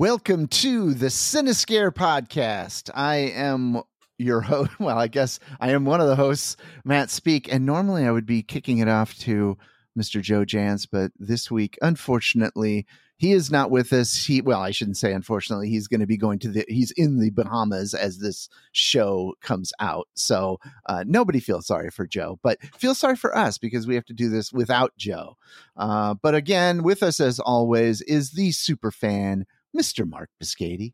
Welcome to the Cinescare podcast. I am your host. Well, I guess I am one of the hosts, Matt Speak, and normally I would be kicking it off to Mr. Joe Jans, but this week, unfortunately, he is not with us. He, well, I shouldn't say unfortunately, he's going to be going to the, he's in the Bahamas as this show comes out. So uh, nobody feels sorry for Joe, but feel sorry for us because we have to do this without Joe. Uh, but again, with us as always is the super fan, Mr. Mark Biscati.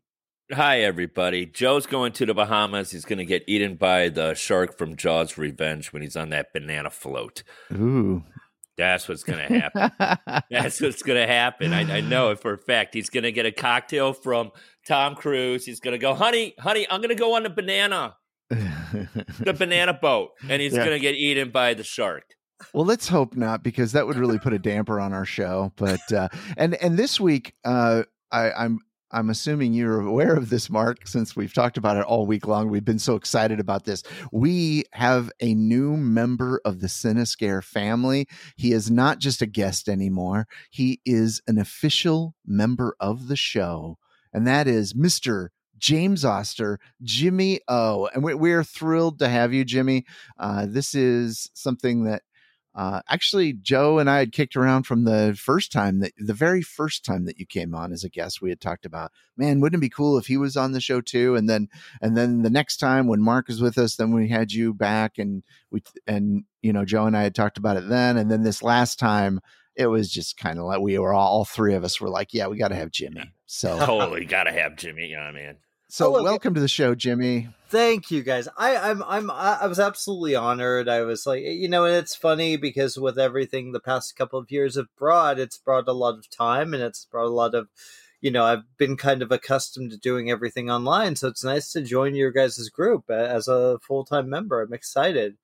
Hi, everybody. Joe's going to the Bahamas. He's going to get eaten by the shark from Jaws Revenge when he's on that banana float. Ooh, that's what's going to happen. That's what's going to happen. I, I, know it for a fact. He's going to get a cocktail from Tom Cruise. He's going to go, honey, honey, I'm going to go on the banana, the banana boat, and he's yeah. going to get eaten by the shark. Well, let's hope not, because that would really put a damper on our show. But uh, and and this week, uh, I, I'm I'm assuming you're aware of this, Mark, since we've talked about it all week long. We've been so excited about this. We have a new member of the Cinescare family. He is not just a guest anymore, he is an official member of the show, and that is Mr. James Oster, Jimmy O. And we're thrilled to have you, Jimmy. Uh, this is something that uh, actually, Joe and I had kicked around from the first time that the very first time that you came on as a guest. We had talked about, man, wouldn't it be cool if he was on the show too? And then, and then the next time when Mark was with us, then we had you back, and we and you know Joe and I had talked about it then, and then this last time it was just kind of like we were all, all three of us were like, yeah, we got to have Jimmy. So totally got to have Jimmy. Yeah, you know, man. So oh, welcome to the show, Jimmy. Thank you, guys. I, I'm I'm I was absolutely honored. I was like, you know, and it's funny because with everything the past couple of years have brought, it's brought a lot of time and it's brought a lot of, you know, I've been kind of accustomed to doing everything online, so it's nice to join your guys' group as a full time member. I'm excited.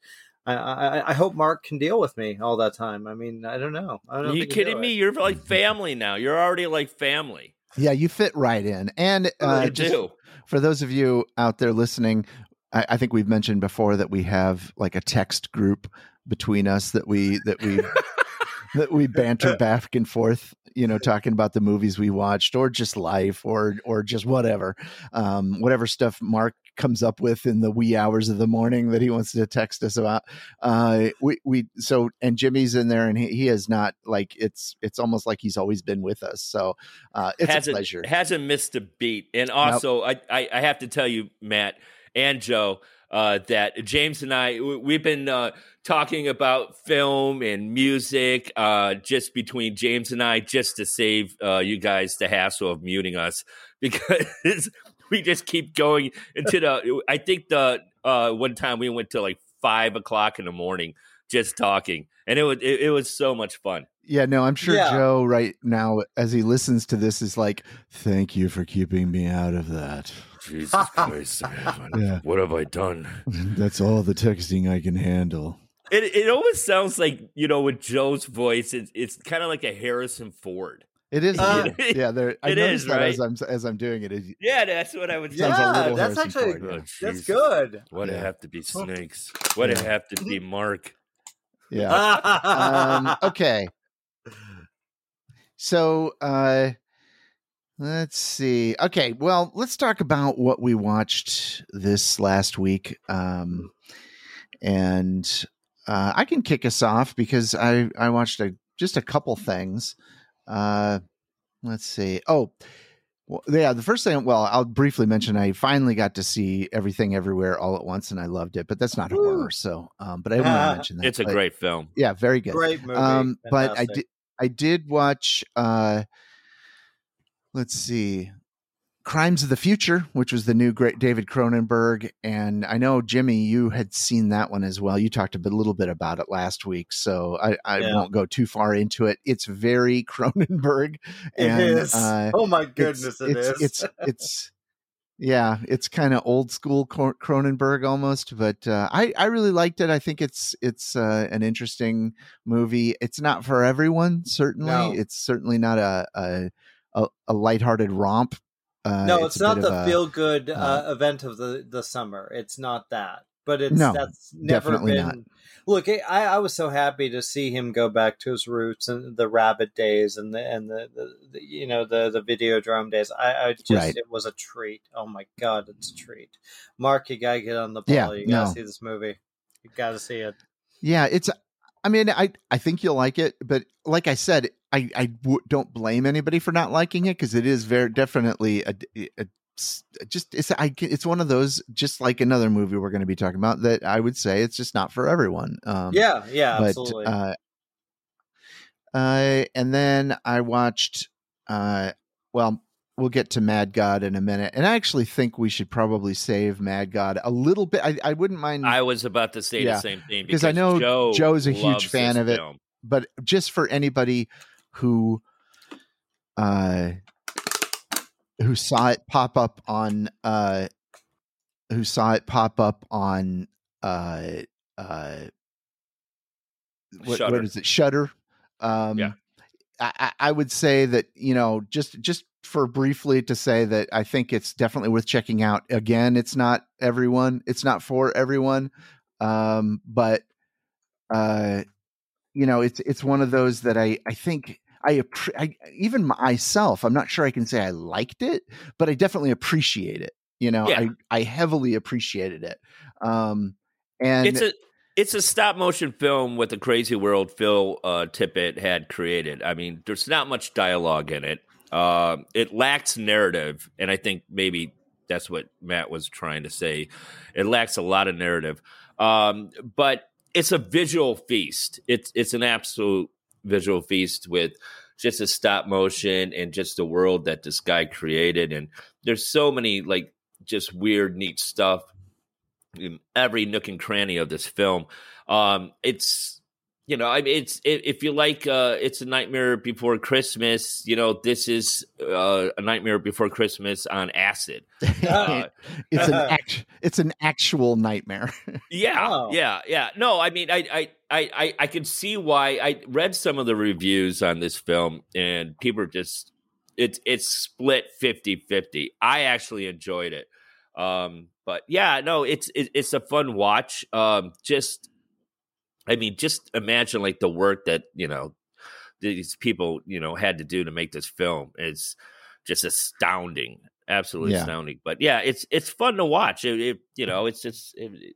I, I, I hope Mark can deal with me all that time. I mean, I don't know. I don't Are you kidding me? You're like family now. You're already like family. Yeah, you fit right in. And uh, just, do for those of you out there listening, I, I, think we've mentioned before that we have like a text group between us that we that we that we banter back and forth you know talking about the movies we watched or just life or or just whatever um, whatever stuff mark comes up with in the wee hours of the morning that he wants to text us about. Uh, we we so and jimmy's in there and he, he is not like it's it's almost like he's always been with us. So uh, it's hasn't, a pleasure. hasn't missed a beat. And also nope. I, I i have to tell you matt and joe uh, that James and I we've been uh, talking about film and music uh, just between James and I just to save uh, you guys the hassle of muting us because we just keep going into the. I think the uh, one time we went to like five o'clock in the morning just talking, and it was it, it was so much fun. Yeah, no, I'm sure yeah. Joe right now, as he listens to this, is like, "Thank you for keeping me out of that." Jesus Christ, yeah. what have I done? That's all the texting I can handle. It it almost sounds like you know with Joe's voice, it's it's kind of like a Harrison Ford. It is, uh, yeah. There, I it noticed is, that right? as I'm as I'm doing it. it yeah, that's what I would. Yeah, that's Harrison actually Ford. Oh, that's good. What yeah. it have to be snakes? What yeah. it have to be Mark? Yeah. um, okay. So, uh, Let's see. Okay, well, let's talk about what we watched this last week. Um, and uh, I can kick us off because I I watched a just a couple things. Uh, let's see. Oh, well, yeah. The first thing, well, I'll briefly mention. I finally got to see everything everywhere all at once, and I loved it. But that's not horror, so. Um, but I want to mention that it's a but, great film. Yeah, very good. Great movie. Um, but I did. I did watch. Uh, let's see crimes of the future which was the new great david cronenberg and i know jimmy you had seen that one as well you talked a, bit, a little bit about it last week so i, I yeah. won't go too far into it it's very cronenberg and, it is uh, oh my goodness it's, it it's, is. it's it's yeah it's kind of old school cronenberg almost but uh, i i really liked it i think it's it's uh, an interesting movie it's not for everyone certainly no. it's certainly not a, a a, a lighthearted romp. Uh, no, it's, it's not the feel good uh, uh, event of the the summer. It's not that. But it's No, that's never definitely been. not. Look, I, I was so happy to see him go back to his roots and the Rabid days and the and the, the, the you know the the Videodrome days. I, I just Right. it was a treat. Oh my god, it's a treat. Mark, you gotta get on the ball. Yeah, you gotta no. see this movie. You gotta see it. Yeah, it's. I mean, I I think you'll like it, but like I said, I I w- don't blame anybody for not liking it because it is very definitely a, a- just it's I it's one of those just like another movie we're going to be talking about that I would say it's just not for everyone. Um, yeah, yeah, but absolutely. uh, uh, and then I watched. Uh, well, we'll get to Mad God in a minute, and I actually think we should probably save Mad God a little bit. I, I wouldn't mind I was about to say Yeah, the same thing because I know Joe Joe's a huge fan this of it. film. but just for anybody who uh who saw it pop up on uh who saw it pop up on uh uh what, what is it shutter um Yeah. I, I I would say that you know just just for briefly to say that I think it's definitely worth checking out. Again, it's not everyone, it's not for everyone, um, but uh, you know, it's it's one of those that I I think I, I even myself, I'm not sure I can say I liked it, but I definitely appreciate it. You know, Yeah. I I heavily appreciated it. Um, and it's a it's a stop motion film with the crazy world Phil uh, Tippett had created. I mean, there's not much dialogue in it. Uh, it lacks narrative, and I think maybe that's what Matt was trying to say. It lacks a lot of narrative, um, but it's a visual feast. It's it's an absolute visual feast with just a stop motion and just the world that this guy created. And there's so many like just weird, neat stuff in every nook and cranny of this film. Um, it's you know, I mean, it's if, if you like, uh, it's a Nightmare Before Christmas. You know, this is uh, a Nightmare Before Christmas on acid. Uh, it's an act, it's an actual nightmare. yeah, Oh. yeah, yeah. No, I mean, I, I, I, I, I can see why. I read some of the reviews on this film, and people are just it's it's split 50-50. I actually enjoyed it, um, but yeah, no, it's it, it's a fun watch. Um, just, I mean, just imagine like the work that you know these people you know had to do to make this film is just astounding absolutely Yeah. astounding but yeah it's it's fun to watch it, it you know it's just it,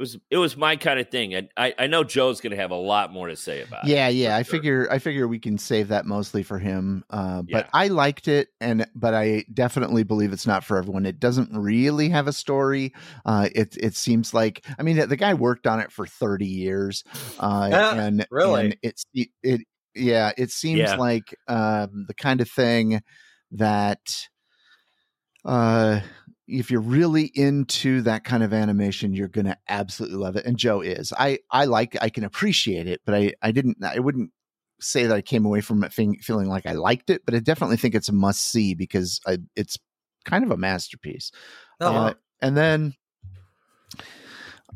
it was it was my kind of thing and i i know joe's gonna have a lot more to say about yeah it yeah yeah. i sure. figure i figure we can save that mostly for him uh, but Yeah. i liked it and but i definitely believe it's not for everyone it doesn't really have a story uh, it it seems like i mean the guy worked on it for 30 years uh, Ah, and really? and it's it, it yeah it seems Yeah. like um, the kind of thing that uh if you're really into that kind of animation you're gonna absolutely love it and joe is. I i like i can appreciate it but i i didn't i wouldn't say that i came away from it feeling, feeling like i liked it but i definitely think it's a must see because I, it's kind of a masterpiece. Oh, uh, and then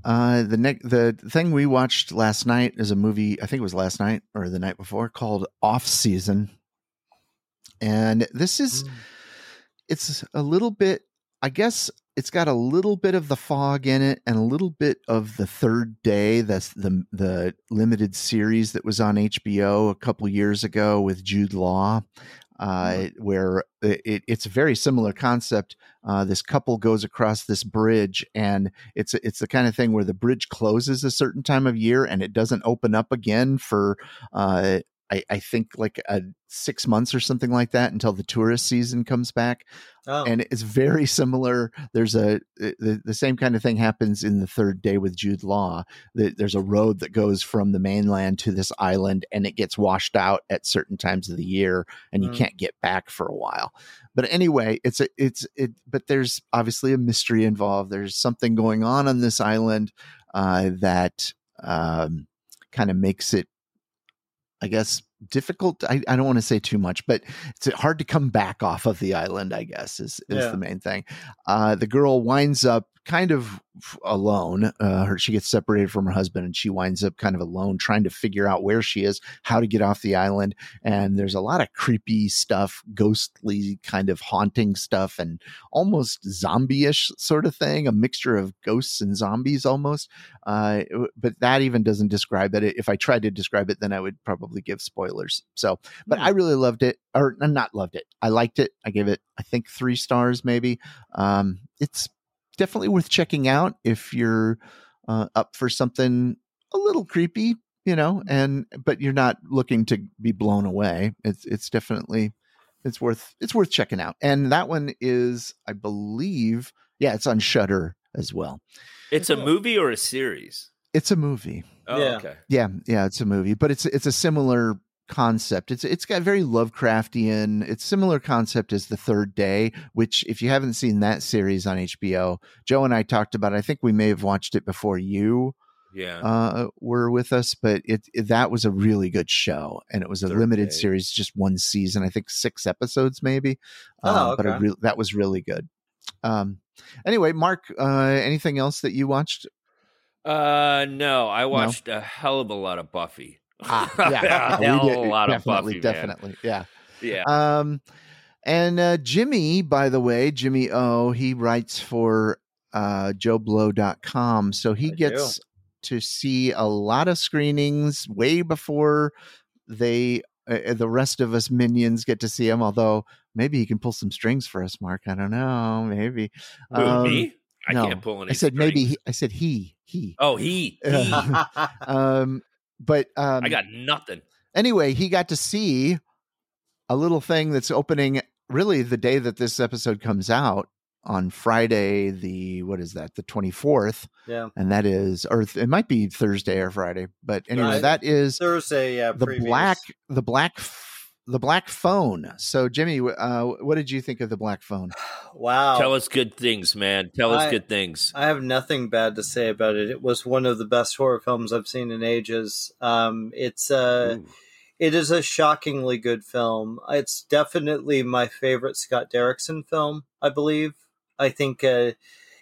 uh the next the thing we watched last night is a movie i think it was last night or the night before called off season. And this is Mm. it's a little bit i guess it's got a little bit of the fog in it and a little bit of the third day that's the the limited series that was on hbo a couple years ago with jude law uh, where it, it's a very similar concept. Uh, this couple goes across this bridge and it's it's the kind of thing where the bridge closes a certain time of year and it doesn't open up again for uh, I, I think like a six months or something like that until the tourist season comes back oh. and it's very similar there's a the, the same kind of thing happens in the third day with jude law The- there's a road that goes from the mainland to this island and it gets washed out at certain times of the year and you Mm. can't get back for a while but anyway it's a it's it but there's obviously a mystery involved there's something going on on this island uh, that um, kind of makes it I guess difficult. I, I don't want to say too much, but it's hard to come back off of the island. I guess is is Yeah. the main thing. Uh, the girl winds up kind of alone. Uh, her she gets separated from her husband, and she winds up kind of alone, trying to figure out where she is, how to get off the island. And there's a lot of creepy stuff, ghostly kind of haunting stuff, and almost zombie-ish sort of thing, a mixture of ghosts and zombies almost. Uh, but that even doesn't describe it. If I tried to describe it, then I would probably give spoilers. So, but I really loved it, or not loved it. I liked it. I gave it, I think, three stars maybe. Um, it's definitely worth checking out if you're uh, up for something a little creepy, you know, and but you're not looking to be blown away. It's it's definitely it's worth it's worth checking out. And that one is, I believe, yeah, it's on Shutter as well. It's a movie or a series. It's a movie. Oh, Yeah. okay. Yeah, yeah, it's a movie, but it's it's a similar concept. It's it's got very Lovecraftian. It's similar concept as The Third Day, which if you haven't seen that series on HBO, Joe and I talked about. It. I think we may have watched it before you Yeah. uh, were with us, but it, it that was a really good show, and it was a Third limited Day. series, just one season. I think six episodes, maybe. Oh, Um, But a okay. that was really good. Um, anyway, Mark, uh, anything else that you watched? Uh, no, I watched a hell of a lot of Buffy. Ah, a yeah, we did- of a lot of definitely, Buffy, man. definitely, yeah. Yeah. Um, and uh, Jimmy, by the way, Jimmy O, he writes for uh, JoBlo.com. So he I gets to see a lot of screenings way before they, uh, the rest of us minions get to see him. Although maybe he can pull some strings for us, Mark. I don't know. Maybe. Um, me? I no. can't pull any. I said maybe. He, I said he. He. Oh, he. he. Uh, Um, but um, I got nothing. anyway, he got to see a little thing that's opening really the day that this episode comes out on Friday, the what is that, the 24th, yeah. and that is, or it might be Thursday or Friday, but anyway, Right. that is Thursday, yeah. the previews. black, the black, f- the black phone. So, Jimmy, uh, what did you think of the black phone? Wow. Tell us good things, man. Tell us good things. I have nothing bad to say about it. It was one of the best horror films I've seen in ages. Um, it's uh, Ooh. it is a shockingly good film. It's definitely my favorite Scott Derrickson film. I believe. I think uh,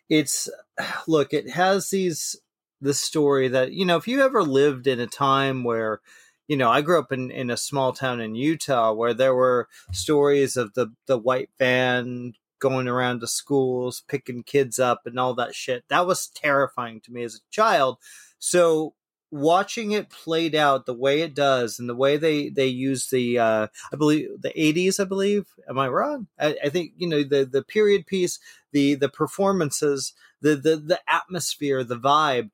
it's look. It has these the story that you know if you ever lived in a time where you know i grew up in, in a small town in utah where there were stories of the the white van going around to schools picking kids up and all that shit. That was terrifying to me as a child. So watching it played out the way it does and the way they they use the uh i believe the 80s i believe. Am i wrong? I, I think you know the the period piece the the performances the the the atmosphere the vibe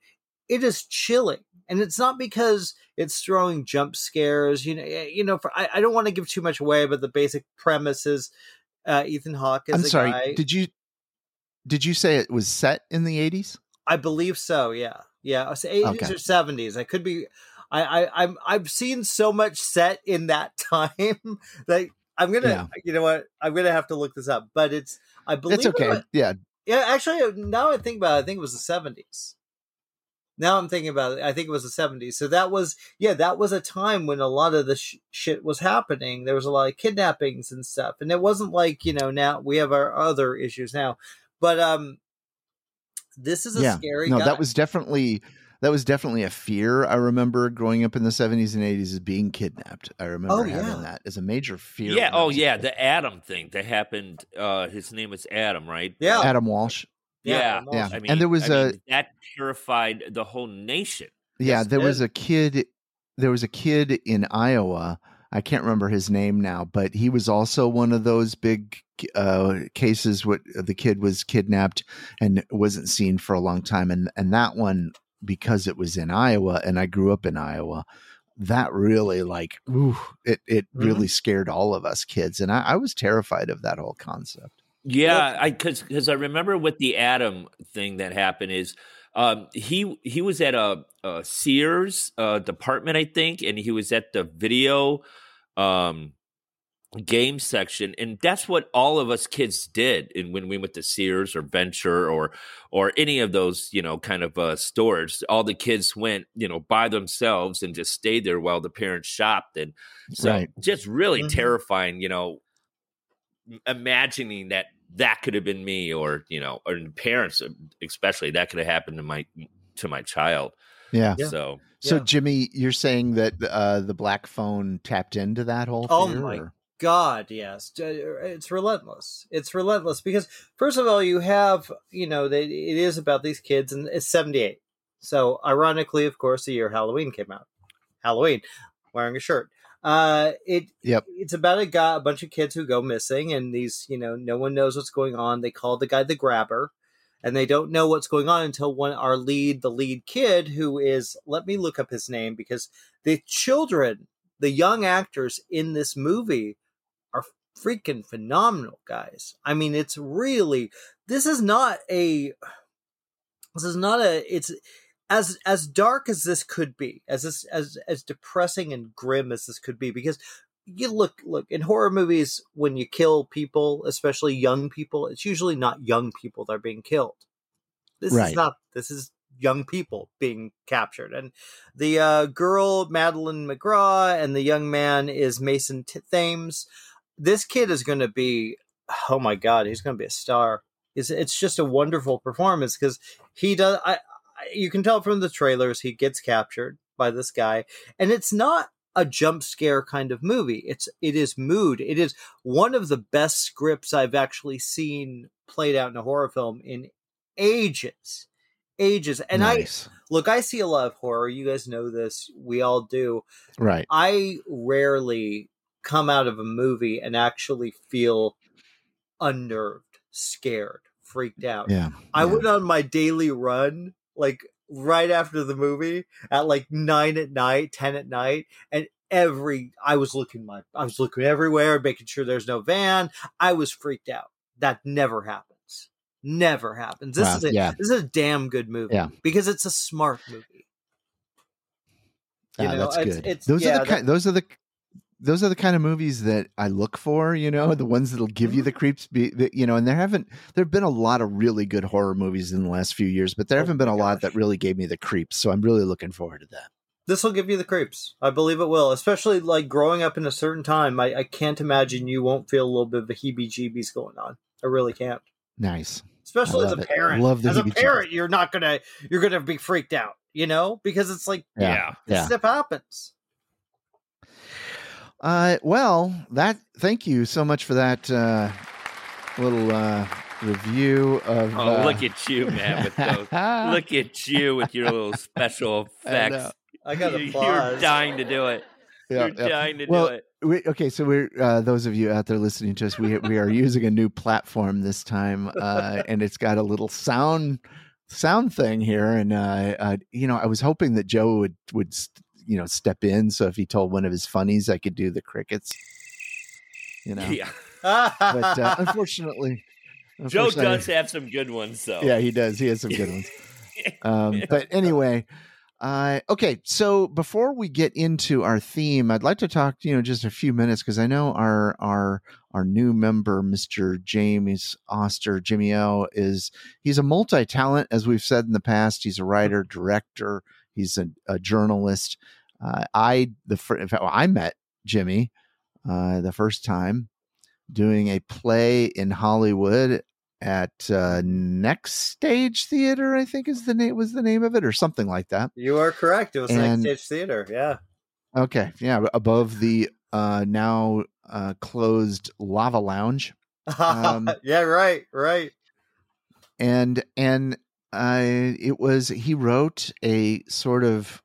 it is chilling and it's not because it's throwing jump scares you know eh, you know for, I, I don't want to give too much away but the basic premise is uh, ethan hawke is I'm sorry, guy did you did you say it was set in the 80s? I believe so. Yeah, yeah. Eighties Okay. or seventies. I could be. I, I I'm I've seen so much set in that time that I'm gonna. Yeah. You know what? I'm gonna have to look this up. But it's. I believe. It's it okay. wa- Yeah, yeah, actually, now I think about it, I think it was the seventies. Now I'm thinking about it. I think it was the seventies. So that was yeah, that was a time when a lot of the sh- shit was happening. There was a lot of kidnappings and stuff, and it wasn't like you know now we have our other issues now, but um, this is a yeah. scary. No, guy. that was definitely that was definitely a fear. I remember growing up in the 70s and 80s as being kidnapped. I remember Oh, having yeah. that as a major fear. Yeah. Oh, yeah. The Adam thing that happened. Uh, his name was Adam, right? yeah. Adam Walsh. Yeah. Yeah. I mean, And there was I a- mean, that terrified the whole nation. Yeah, there was a kid. There was a kid in Iowa. I can't remember his name now, but he was also one of those big uh, cases. What the kid was kidnapped and wasn't seen for a long time, and and that one because it was in Iowa, and I grew up in Iowa. That really like, ooh, it it Mhm. really scared all of us kids, and I, I was terrified of that whole concept. Yeah, I because because I remember with the Adam thing that happened is um, he he was at a, a Sears uh, department, I think, and he was at the video um, game section, and that's what all of us kids did. And when we went to Sears or Venture or or any of those, you know, kind of uh, stores, all the kids went, you know, by themselves and just stayed there while the parents shopped, and so Right. just really Mhm. terrifying, you know, imagining that that could have been me, or you know, or parents especially that could have happened to my to my child. Yeah. yeah. So so yeah. Jimmy, you're saying that uh, the black phone tapped into that whole thing? oh my or? god yes it's relentless it's relentless because first of all you have you know they, it is about these kids and it's 78 so ironically of course the year halloween came out halloween wearing a shirt uh it yep. it's about a guy a bunch of kids who go missing and these you know no one knows what's going on. They call the guy the grabber and they don't know what's going on until one our lead the lead kid who is let me look up his name because the children the young actors in this movie are freaking phenomenal guys. I mean it's really this is not a this is not a it's as as dark as this could be, as this as as depressing and grim as this could be, because you look look in horror movies when you kill people, especially young people, it's usually not young people that are being killed. This right. is not. This is young people being captured, and the uh, girl Madeleine McGraw and the young man is Mason T- Thames. This kid is going to be, oh my god, he's going to be a star. It's, it's just a wonderful performance because he does. I you can tell from the trailers he gets captured by this guy, and it's not a jump scare kind of movie. It's it is mood. It is one of the best scripts I've actually seen played out in a horror film in ages. Ages. And nice. I look, I see a lot of horror. You guys know this. We all do. Right. I rarely come out of a movie and actually feel unnerved, scared, freaked out. Yeah. I yeah. went on my daily run like right after the movie at like nine at night, ten at night, and every I was looking my I was looking everywhere, making sure there's no van. I was freaked out. That never happens. Never happens. This wow, is a yeah. this is a damn good movie. Yeah. Because it's a smart movie. You ah, know, that's it's, good. It's, those yeah, are the kind, those are the those are the kind of movies that I look for, you know, the ones that'll give you the mm-hmm. creeps, be, you know, and there haven't, there have been a lot of really good horror movies in the last few years, but there oh haven't been a gosh. lot that really gave me the creeps. So I'm really looking forward to that. This will give you the creeps. I believe it will, especially like growing up in a certain time. I, I can't imagine you won't feel a little bit of the heebie jeebies going on. I really can't. Nice. Especially as a it. parent. love the as a parent, you're not gonna, you're gonna be freaked out, you know, because it's like, yeah, yeah. yeah. stuff happens. Uh, well, that thank you so much for that uh, little uh, review of. Oh, uh, look at you, man! With those, look at you with your little special effects. I, I got You're dying to do it. Yeah, You're yeah. dying to well, do it. We, okay, so we're uh, those of you out there listening to us. We we are using a new platform this time, uh, and it's got a little sound sound thing here. And uh, uh, you know, I was hoping that Joe would would you know step in. So if he told one of his funnies, I could do the crickets. You know. Yeah. but uh, unfortunately, Joe does have some good ones, though. Yeah, he does. He has some good ones. Um, but anyway, uh, okay. So before we get into our theme, I'd like to talk, you know, just a few minutes because I know our our our new member, Mr. James Oster, Jimmy O, is he's a multi talent, as we've said in the past. He's a writer, director, he's a, a journalist. Uh, I the in fact, well, I met Jimmy uh, the first time doing a play in Hollywood at uh, Next Stage Theater. I think is the name was the name of it or something like that. You are correct. It was and, Next Stage Theater. Yeah. Okay. Yeah. Above the uh, now uh, closed Lava Lounge. Um, yeah. Right. Right. And and uh, it was he wrote a sort of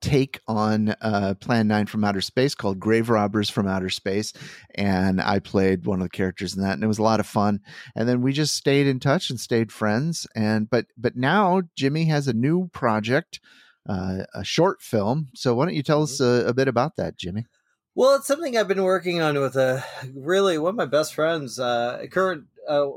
take on uh, Plan 9 from Outer Space called Grave Robbers from Outer Space. And I played one of the characters in that, and it was a lot of fun. And then we just stayed in touch and stayed friends. And but but now Jimmy has a new project, uh, a short film. So why don't you tell us a, a bit about that, Jimmy? Well, it's something I've been working on with a really one of my best friends, uh, current. Uh,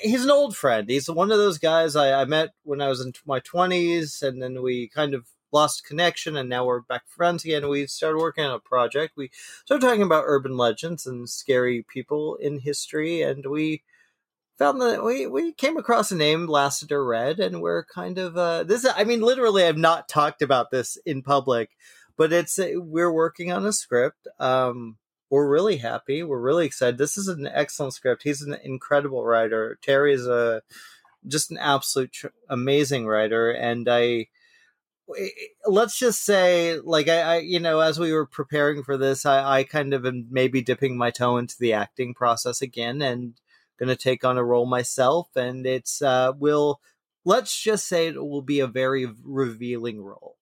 he's an old friend. He's one of those guys I, I met when I was in my twenties, and then we kind of lost connection and now we're back friends again. We started working on a project. We started talking about urban legends and scary people in history, and we found that we, we came across a name, Lassiter Red, and we're kind of uh, this. I mean, literally, I've not talked about this in public, but it's uh, we're working on a script. Um, we're really happy. We're really excited. This is an excellent script. He's an incredible writer. Terry is a just an absolute tr- amazing writer, and I let's just say like I, I, you know as we were preparing for this I, I kind of am maybe dipping my toe into the acting process again and gonna take on a role myself and it's uh will let's just say it will be a very revealing role.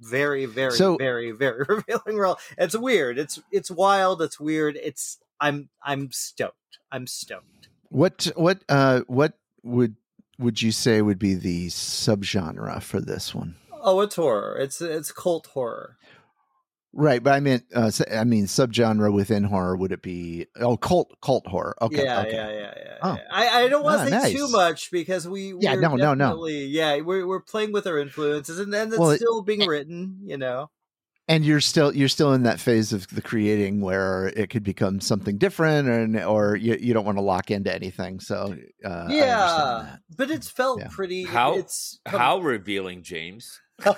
Very very so, very very revealing role. It's weird. It's it's wild. It's weird. It's i'm i'm stoked. I'm stoked. What what uh what would would you say would be the subgenre for this one Oh, it's horror. It's it's cult horror. Right, but I meant, uh, I mean, subgenre within horror. Would it be oh cult cult horror? Okay, yeah, okay. yeah, yeah, yeah. Oh. I, I don't want to ah, say nice. too much because we yeah no no no yeah we're we're playing with our influences and then it's well, still being it, written, you know. And you're still you're still in that phase of the creating where it could become something different, and or you, you don't want to lock into anything. So uh, yeah, but it's felt yeah. pretty. How it's how revealing, James. Uh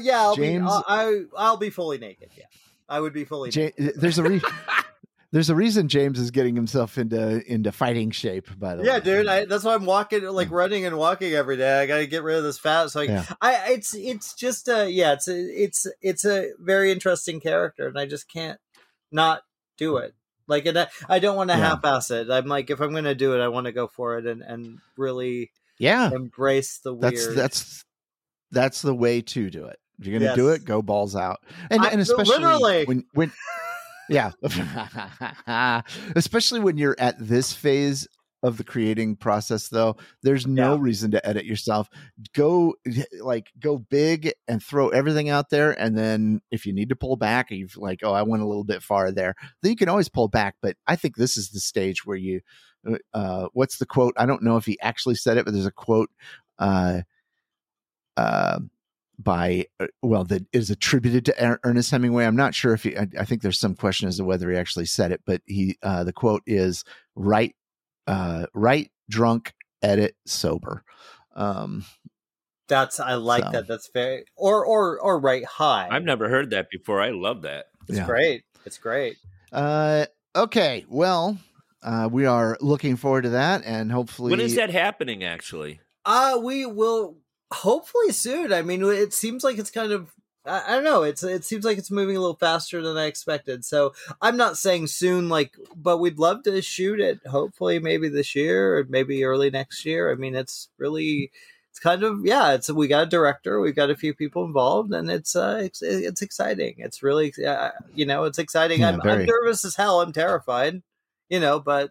yeah, I'll James, be, I I'll be fully naked. Yeah, I would be fully. James, there's a re- there's a reason James is getting himself into into fighting shape. By the yeah, way, yeah, dude, I, that's why I'm walking, like running and walking every day. I got to get rid of this fat. So I, yeah. I, it's it's just a yeah, it's a, it's it's a very interesting character, and I just can't not do it. Like, and I, I don't want to yeah. half-ass it. I'm like, if I'm going to do it, I want to go for it and and really yeah. Embrace the weird. that's that's that's the way to do it. If you're gonna yes. do it go balls out. And I, and especially literally. when when yeah. Especially when you're at this phase of the creating process though there's no yeah. reason to edit yourself. Go like go big and throw everything out there and then if you need to pull back you've like oh i went a little bit far there. Then you can always pull back but i think this is the stage where you uh, what's the quote? I don't know if he actually said it, but there's a quote uh, uh, by uh, well that is attributed to Ernest Hemingway. I'm not sure if he. I, I, think there's some question as to whether he actually said it, but he uh, the quote is "write, uh, write drunk, edit sober." Um, that's I like so. that. That's very or or or write high. I've never heard that before. I love that. It's yeah. great. It's great. Uh, okay. Well, uh, we are looking forward to that, and hopefully, when is that happening? Actually, uh we will hopefully soon. I mean, it seems like it's kind of I, I don't know. It's it seems like it's moving a little faster than I expected. So I'm not saying soon, like, but we'd love to shoot it. Hopefully, maybe this year or maybe early next year. I mean, it's really it's kind of yeah it's we got a director we've got a few people involved and it's uh it's, it's exciting it's really uh, you know it's exciting yeah, I'm, I'm, nervous as hell i'm terrified you know, but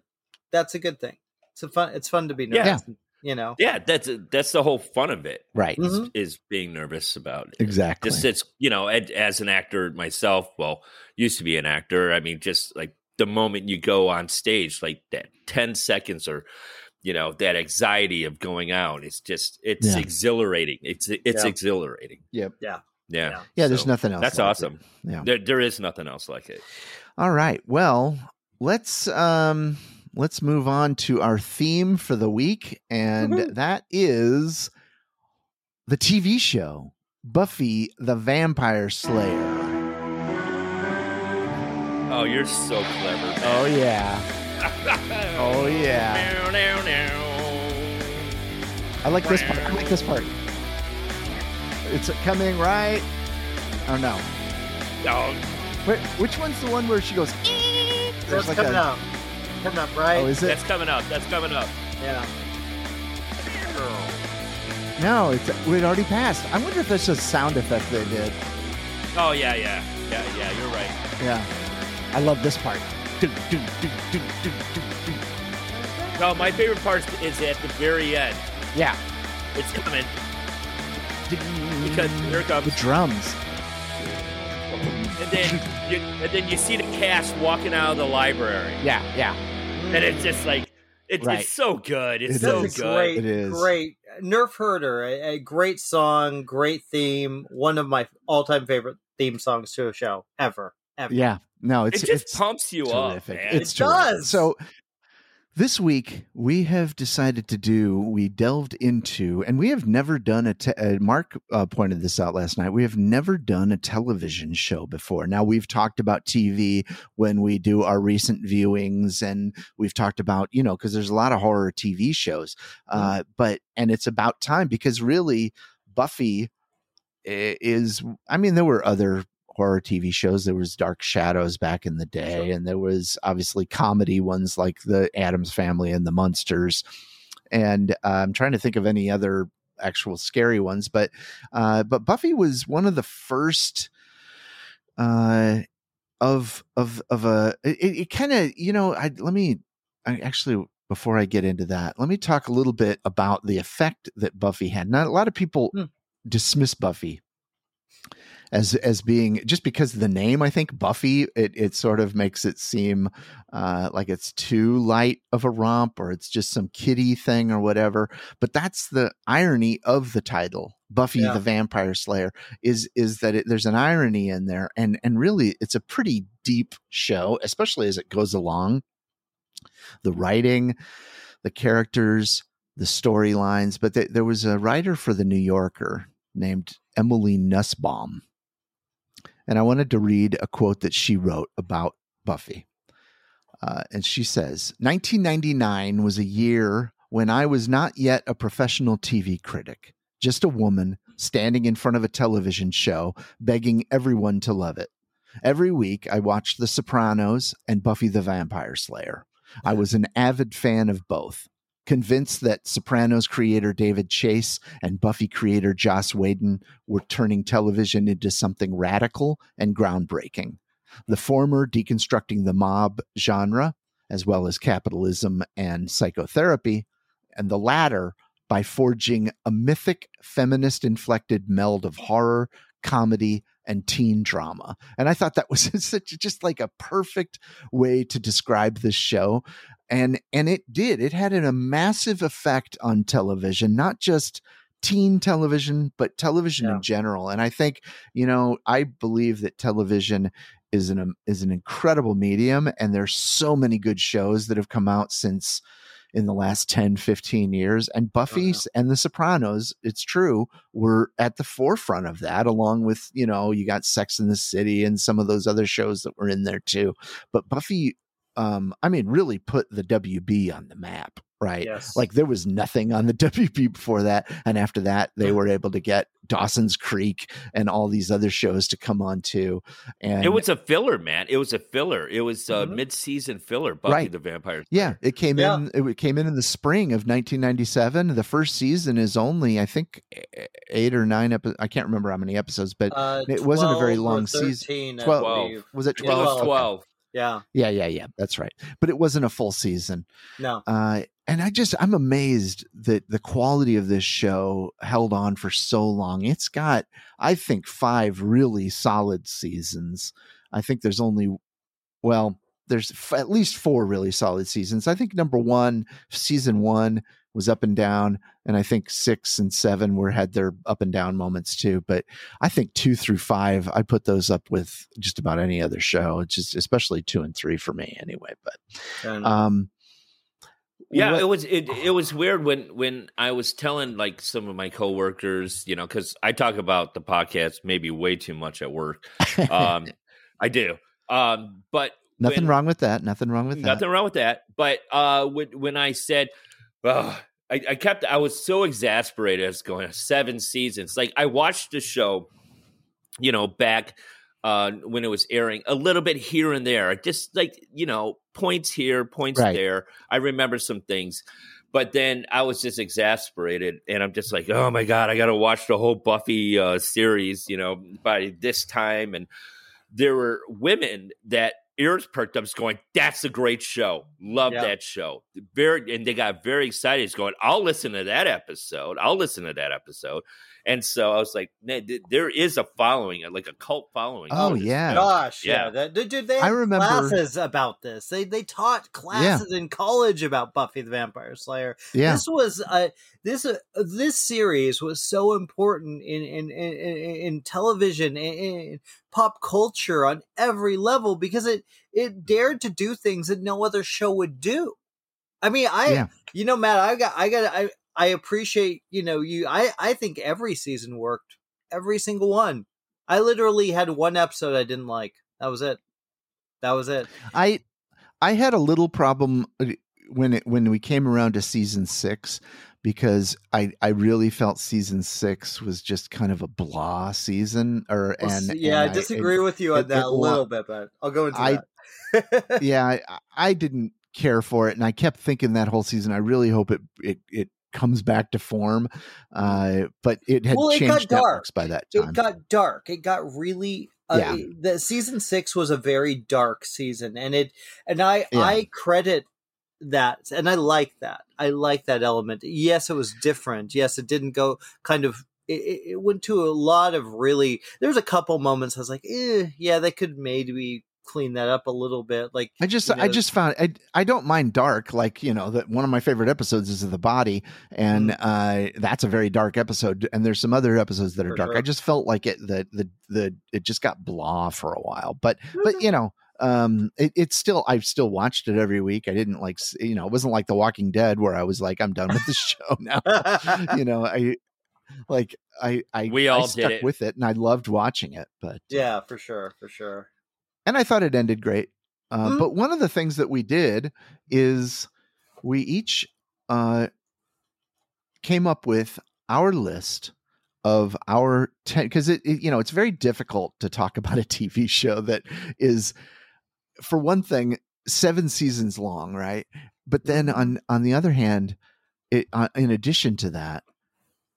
that's a good thing. It's a fun. It's fun to be nervous. Yeah. You know. Yeah, that's that's the whole fun of it. Right. Is, mm-hmm. is being nervous about it. exactly. Just it's you know as an actor myself. Well, used to be an actor. I mean, just like the moment you go on stage, like that ten seconds or you know that anxiety of going out it's just it's yeah. exhilarating it's it's yeah. exhilarating yep yeah yeah yeah, yeah there's nothing else that's like awesome it. yeah there, there is nothing else like it all right well let's um let's move on to our theme for the week and mm-hmm. that is the TV show Buffy the Vampire Slayer. Oh, you're so clever. Man. Oh yeah. oh yeah. I like this part. I like this part. It's coming right. Oh no. Oh. Wait, which one's the one where she goes? That's like coming a... up. Coming up, right? Oh, is it? That's coming up. That's coming up. Yeah. No, it's it already passed. I wonder if that's a sound effect they did. Oh yeah, yeah, yeah, yeah. You're right. Yeah, I love this part. No, my favorite part is at the very end. Yeah, it's coming because here comes the drums and then you, and then you see the cast walking out of the library. Yeah, yeah. And it's just like it's, right. it's so good. It's it so is. good. Great, it is great. Nerf Herder, a, a, great song, great theme. One of my all-time favorite theme songs to a show ever. Ever. Yeah. No, it's it just it's pumps you terrific. up. Man. It's it does. So This week, we have decided to do, we delved into, and we have never done a, te- uh, Mark uh, pointed this out last night, we have never done a television show before. Now, we've talked about TV when we do our recent viewings, and we've talked about, you know, because there's a lot of horror TV shows, uh, but, and it's about time because really, Buffy is, I mean, there were other horror TV shows. There was Dark Shadows back in the day, sure. and there was obviously comedy ones like the Addams Family and the Munsters. And uh, I'm trying to think of any other actual scary ones, but uh, but Buffy was one of the first uh, of of of a. It, it kind of you know. I let me I actually before I get into that, let me talk a little bit about the effect that Buffy had. Not a lot of people hmm. dismiss Buffy as as being just because the name I think Buffy it it sort of makes it seem uh, like it's too light of a romp or it's just some kiddie thing or whatever. But that's the irony of the title. Buffy yeah. the Vampire Slayer is is that it, there's an irony in there and and really it's a pretty deep show especially as it goes along the writing the characters the storylines but th- there was a writer for the New Yorker named Emily Nussbaum and I wanted to read a quote that she wrote about Buffy. Uh, and she says 1999 was a year when I was not yet a professional TV critic, just a woman standing in front of a television show begging everyone to love it. Every week, I watched The Sopranos and Buffy the Vampire Slayer. I was an avid fan of both convinced that Sopranos creator David Chase and Buffy creator Joss Whedon were turning television into something radical and groundbreaking. The former deconstructing the mob genre, as well as capitalism and psychotherapy, and the latter by forging a mythic feminist inflected meld of horror, comedy, and teen drama. And I thought that was such just like a perfect way to describe this show and and it did it had a massive effect on television not just teen television but television yeah. in general and i think you know i believe that television is an um, is an incredible medium and there's so many good shows that have come out since in the last 10 15 years and buffy oh, and the sopranos it's true were at the forefront of that along with you know you got sex in the city and some of those other shows that were in there too. But buffy um, I mean, really put the WB on the map, right? Yes. Like there was nothing on the WB before that. And after that, they were able to get Dawson's Creek and all these other shows to come on too. And it was a filler, man. It was a filler. It was a mm-hmm. mid-season filler, Buffy right. the Vampire. Yeah, it came yeah. in. It came in in the spring of 1997. The first season is only, I think, eight or nine episodes. I can't remember how many episodes, but uh, it wasn't a very long season. 12. 12. Was it 12? It was 12. Yeah. Yeah, yeah, yeah. That's right. But it wasn't a full season. No. Uh, and I just I'm amazed that the quality of this show held on for so long. It's got I think 5 really solid seasons. I think there's only well, there's f- at least four really solid seasons. I think number 1, season 1 was up and down and i think six and seven were had their up and down moments too but i think two through five i put those up with just about any other show it's just especially two and three for me anyway but um yeah what, it was it, it was weird when when i was telling like some of my coworkers you know because i talk about the podcast maybe way too much at work um i do um but nothing when, wrong with that nothing wrong with that. Nothing wrong with that but uh when when i said oh, I, I kept I was so exasperated as going seven seasons. Like I watched the show, you know, back uh, when it was airing, a little bit here and there, just like you know, points here, points right. there. I remember some things, but then I was just exasperated, and I'm just like, oh my god, I got to watch the whole Buffy uh, series, you know, by this time. And there were women that ears perked up, going, "That's a great show. Love yep. that show." Very, and they got very excited. He's going, "I'll listen to that episode. I'll listen to that episode." And so I was like, there is a following, like a cult following. Oh yeah, gosh, yeah. yeah. Dude, they I remember classes about this. They they taught classes yeah. in college about Buffy the Vampire Slayer. Yeah, this was uh, this uh, this series was so important in in in, in television in, in pop culture on every level because it it dared to do things that no other show would do. I mean, I Yeah. you know, Matt, I got I got I I appreciate, you know, you I I think every season worked. Every single one. I literally had one episode I didn't like. That was it. That was it. I I had a little problem uh, when it when we came around to season six because I I really felt season six was just kind of a blah season or and yeah, and I disagree with you on it- that it a little bit, but I'll go into I- that. yeah I, I didn't care for it and I kept thinking that whole season I really hope it it it comes back to form uh but it had Well, it got changed dark. by that time it got dark. It got really. Uh, Yeah. The season six was a very dark season, and it and I Yeah. I credit that, and I like that. I like that element. Yes, it was different. Yes, it didn't go kind of. It, it went to a lot of really. There was a couple moments I was like, eh, yeah, they could maybe clean that up a little bit. Like I just you I just found I I don't mind dark like you know that one of my favorite episodes is the body and uh that's a very dark episode and there's some other episodes that are For dark. sure. I just felt like it the the the it just got blah for a while. But but you know um it, it's still I've still watched it every week. I didn't like you know it wasn't like The Walking Dead where I was like I'm done with the show now. you know I like I I We I all did stuck it. with it and I loved watching it. But yeah, for sure, for sure. And I thought it ended great. Uh, Mhm. But one of the things that we did is we each uh, came up with our list of our 10 because it, it you know it's very difficult to talk about a tv show that is for one thing seven seasons long right but then Mhm. on on the other hand it uh, in addition to that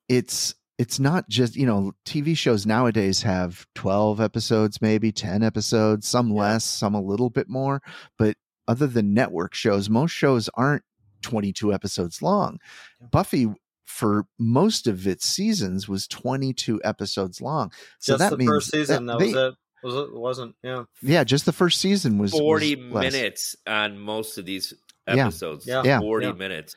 it's it's not just you know tv shows nowadays have 12 episodes maybe 10 episodes some Yeah. less some a little bit more but other than network shows most shows aren't 22 episodes long Yeah. buffy for most of its seasons was 22 episodes long so Just that the means first season. That, they- was it. Was it? Wasn't yeah. yeah just the first season was was 40 less. minutes on most of these episodes. Yeah. Yeah. 40 Yeah. minutes.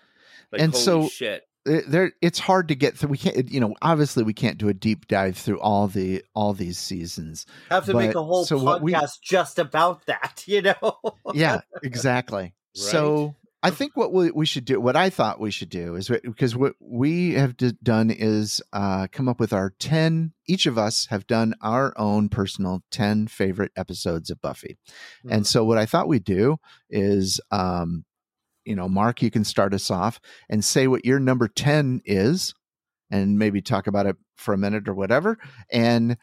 Like, And holy so- shit. It- there it's hard to get through we can't you know obviously we can't do a deep dive through all the all these seasons Have to make a whole so what we- podcast just about that. You know. yeah exactly so i think what we, we should do what i thought we should do is because what we have d- done is uh, come up with our 10 each of us have done our own personal 10 favorite episodes of buffy and so what i thought we'd do is um, you know mark you can start us off and say what your number 10 is and maybe talk about it for a minute or whatever and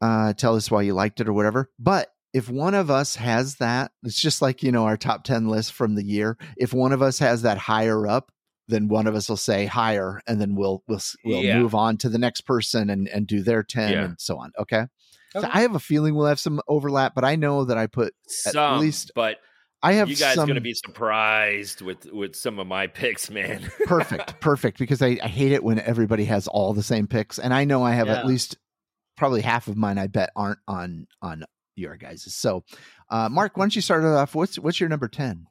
uh, tell us why you liked it or whatever but if one of us has that it's just like you know our top 10 list from the year if one of us has that higher up then one of us will say higher and then we'll we'll we'll Yeah. move on to the next person and and do their 10 Yeah. and so on okay so i have a feeling we'll have some overlap but i know that i put at least but i have you guys some going to be surprised with with some of my picks, man. perfect perfect because I, I hate it when everybody has all the same picks and i know i have Yeah. at least probably half of mine i bet aren't on on your guys so uh mark why don't you start it off what's what's your number 10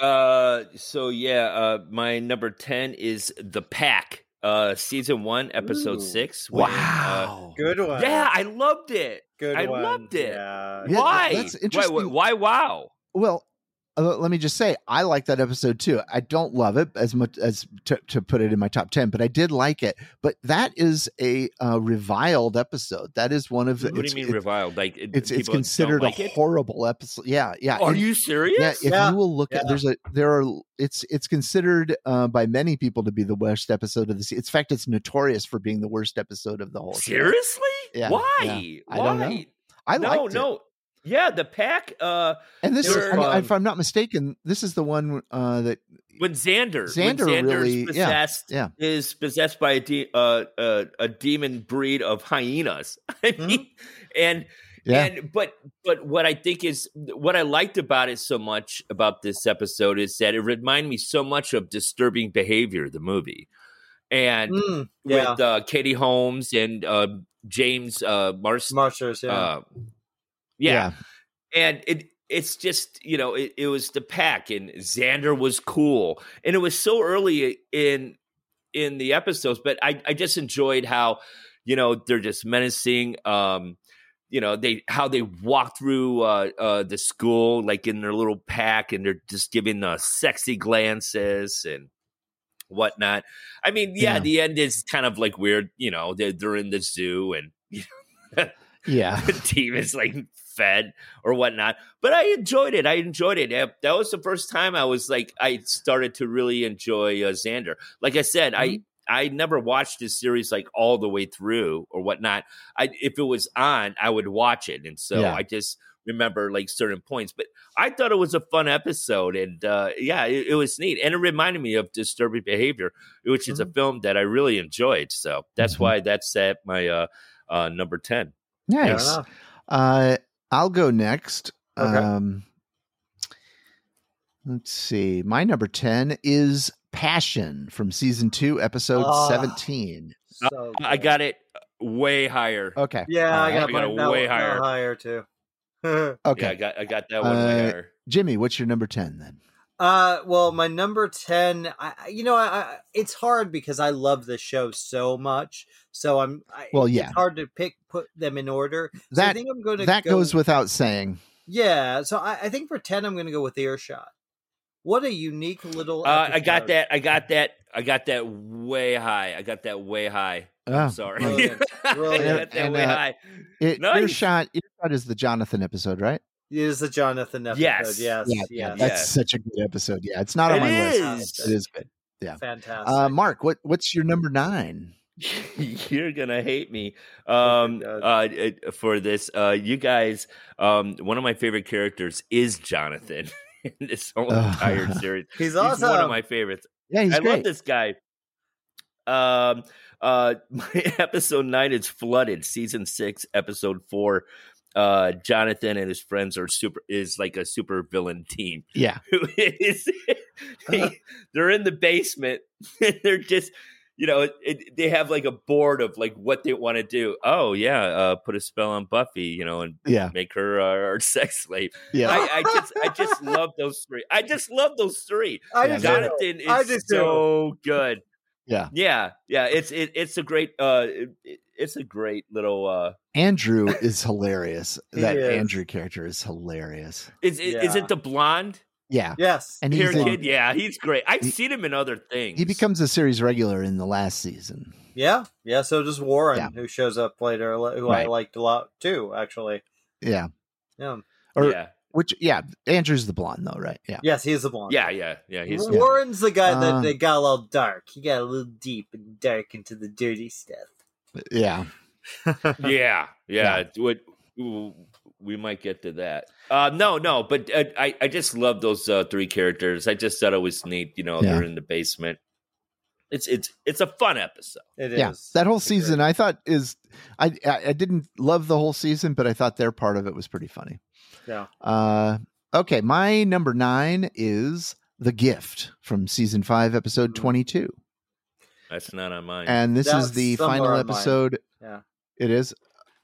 Uh, so yeah, uh, my number ten is the Pack, uh, season one, episode Ooh. six. when, uh, Good one. yeah, I loved it. Good one. I one. loved it. Yeah. Yeah, why? that's Why- interesting. Why, Wow. well uh, let me just say i like that episode too i don't love it as much as to, to put it in my top 10 but i did like it but that is a uh, reviled episode that is one of What do it's, you mean it- reviled? Like it- it's it's considered like a it? horrible episode yeah yeah Are and- you serious? Yeah, if Yeah, you will look at there's a there are it's it's considered uh, by many people to be the worst episode of the season. In fact, it's notorious for being the worst episode of the whole. show. Seriously? Yeah, Why? yeah. I don't know. I no, liked it. No. Yeah, the pack. Uh, And this It is, was I mean, fun. if I'm not mistaken, this is the one uh, that when Xander, Xander when Xander's really- yeah, possessed, yeah. is possessed by a de- uh, uh, a demon breed of hyenas. I mean, and Mm-hmm. yeah, and but but what I think is what I liked about it so much about this episode is that it reminded me so much of Disturbing Behavior, the movie, and Mm, yeah. with uh, Katie Holmes and uh, James uh, Marsden. Marchers. Yeah. Uh, yeah. and it it's just you know it, it was the pack and xander was cool and it was so early in in the episodes but i i just enjoyed how you know they're just menacing um you know they how they walk through uh, uh, the school like in their little pack and they're just giving uh, sexy glances and whatnot. I mean, yeah, Yeah. the end is kind of like weird. You know, they're they're in the zoo and you know, Yeah. the team is like fed or whatnot. But I enjoyed it. I enjoyed it. That that was the first time I was like I started to really enjoy uh, Xander. Like I said, I I never watched this series like all the way through or whatnot. I if it was on, I would watch it, and so Yeah. I just remember like certain points. But I thought it was a fun episode, and uh, yeah, it, it was neat, and it reminded me of Disturbing Behavior, which is a film that I really enjoyed. So that's Mhm. why that's at my uh, uh, number ten. Fair Nice. enough. Uh, I'll go next. Okay. Um, let's see. My number 10 is Passion from season two, episode Ah. 17. So I got it way higher. Okay. Yeah, I got, I got it way higher. higher too. Okay. Yeah, I got I got that one Uh, higher. Jimmy, what's your number 10 then? Uh, well, my number ten, I, I- you know, I, I, it's hard because I love the show so much. So I'm, I, Well, yeah. it's hard to pick put them in order. So I That think I'm going to that go, goes without saying. yeah. So I, I think for ten, I'm going to go with Earshot. What a unique little. Uh, I got that. I got that. I got that way high. I got that way high. Oh, I'm sorry. Brilliant. I got that And, way uh, high. It, Nice. Earshot, Earshot is the Jonathan episode, right? It is the Jonathan episode. Yes. Yes. Yeah, Yes. yeah, yes. That's Yeah. such a good episode. Yeah, it's not on It my list. is. It is good. Yeah. Fantastic. Uh, Mark, what what's your number nine? You're gonna hate me Oh um, uh, uh, for this. Uh, you guys, um, one of my favorite characters is Jonathan in this whole Ugh. entire series. He's He's awesome. one of my favorites. Yeah, he's I great. love this guy. Um, uh, my episode nine is flooded. Season six, episode four. Uh, Jonathan and his friends are super is like a super villain team. Yeah, Who is they, they're in the basement. And they're just you know it, it, they have like a board of like what they want to do. Oh yeah, uh, put a spell on Buffy, you know, and yeah, make her uh, our sex slave. yeah. I, I just I just love those three. I just love those three. I Yeah. just Jonathan I is do too. so good. Yeah. yeah, yeah. It's it, it's a great uh, it, it's a great little uh. Andrew is hilarious. He that is. Andrew character is hilarious. Is is, is it the blonde Yeah, Yes. and hair he's in, kid? Yeah, he's great. I've He- seen him in other things. he becomes a series regular in the last season. Yeah. Yeah. So does Warren, Yeah. who shows up later, who I liked a lot too, actually. Yeah, Yeah. or yeah, which yeah, Andrew's the blonde though, right? Yeah, Yes, he's the blonde. yeah, yeah, yeah. He's Yeah. Warren's the guy that, Uh, that got a little dark. He got a little deep and dark into the dirty stuff. yeah. yeah, yeah. What we might get to that. Uh, no, no, but uh, I I just love those uh, three characters. I just thought it was neat. You know, Yeah. they're in the basement. It's it's it's a fun episode. It is. yeah, that whole It's a great- season I thought is I, I I didn't love the whole season, but I thought their part of it was pretty funny. Yeah. Uh, okay, my number nine is the gift from season five, episode Mm. twenty-two, That's not on mine. and this is the final episode. Yeah. It is.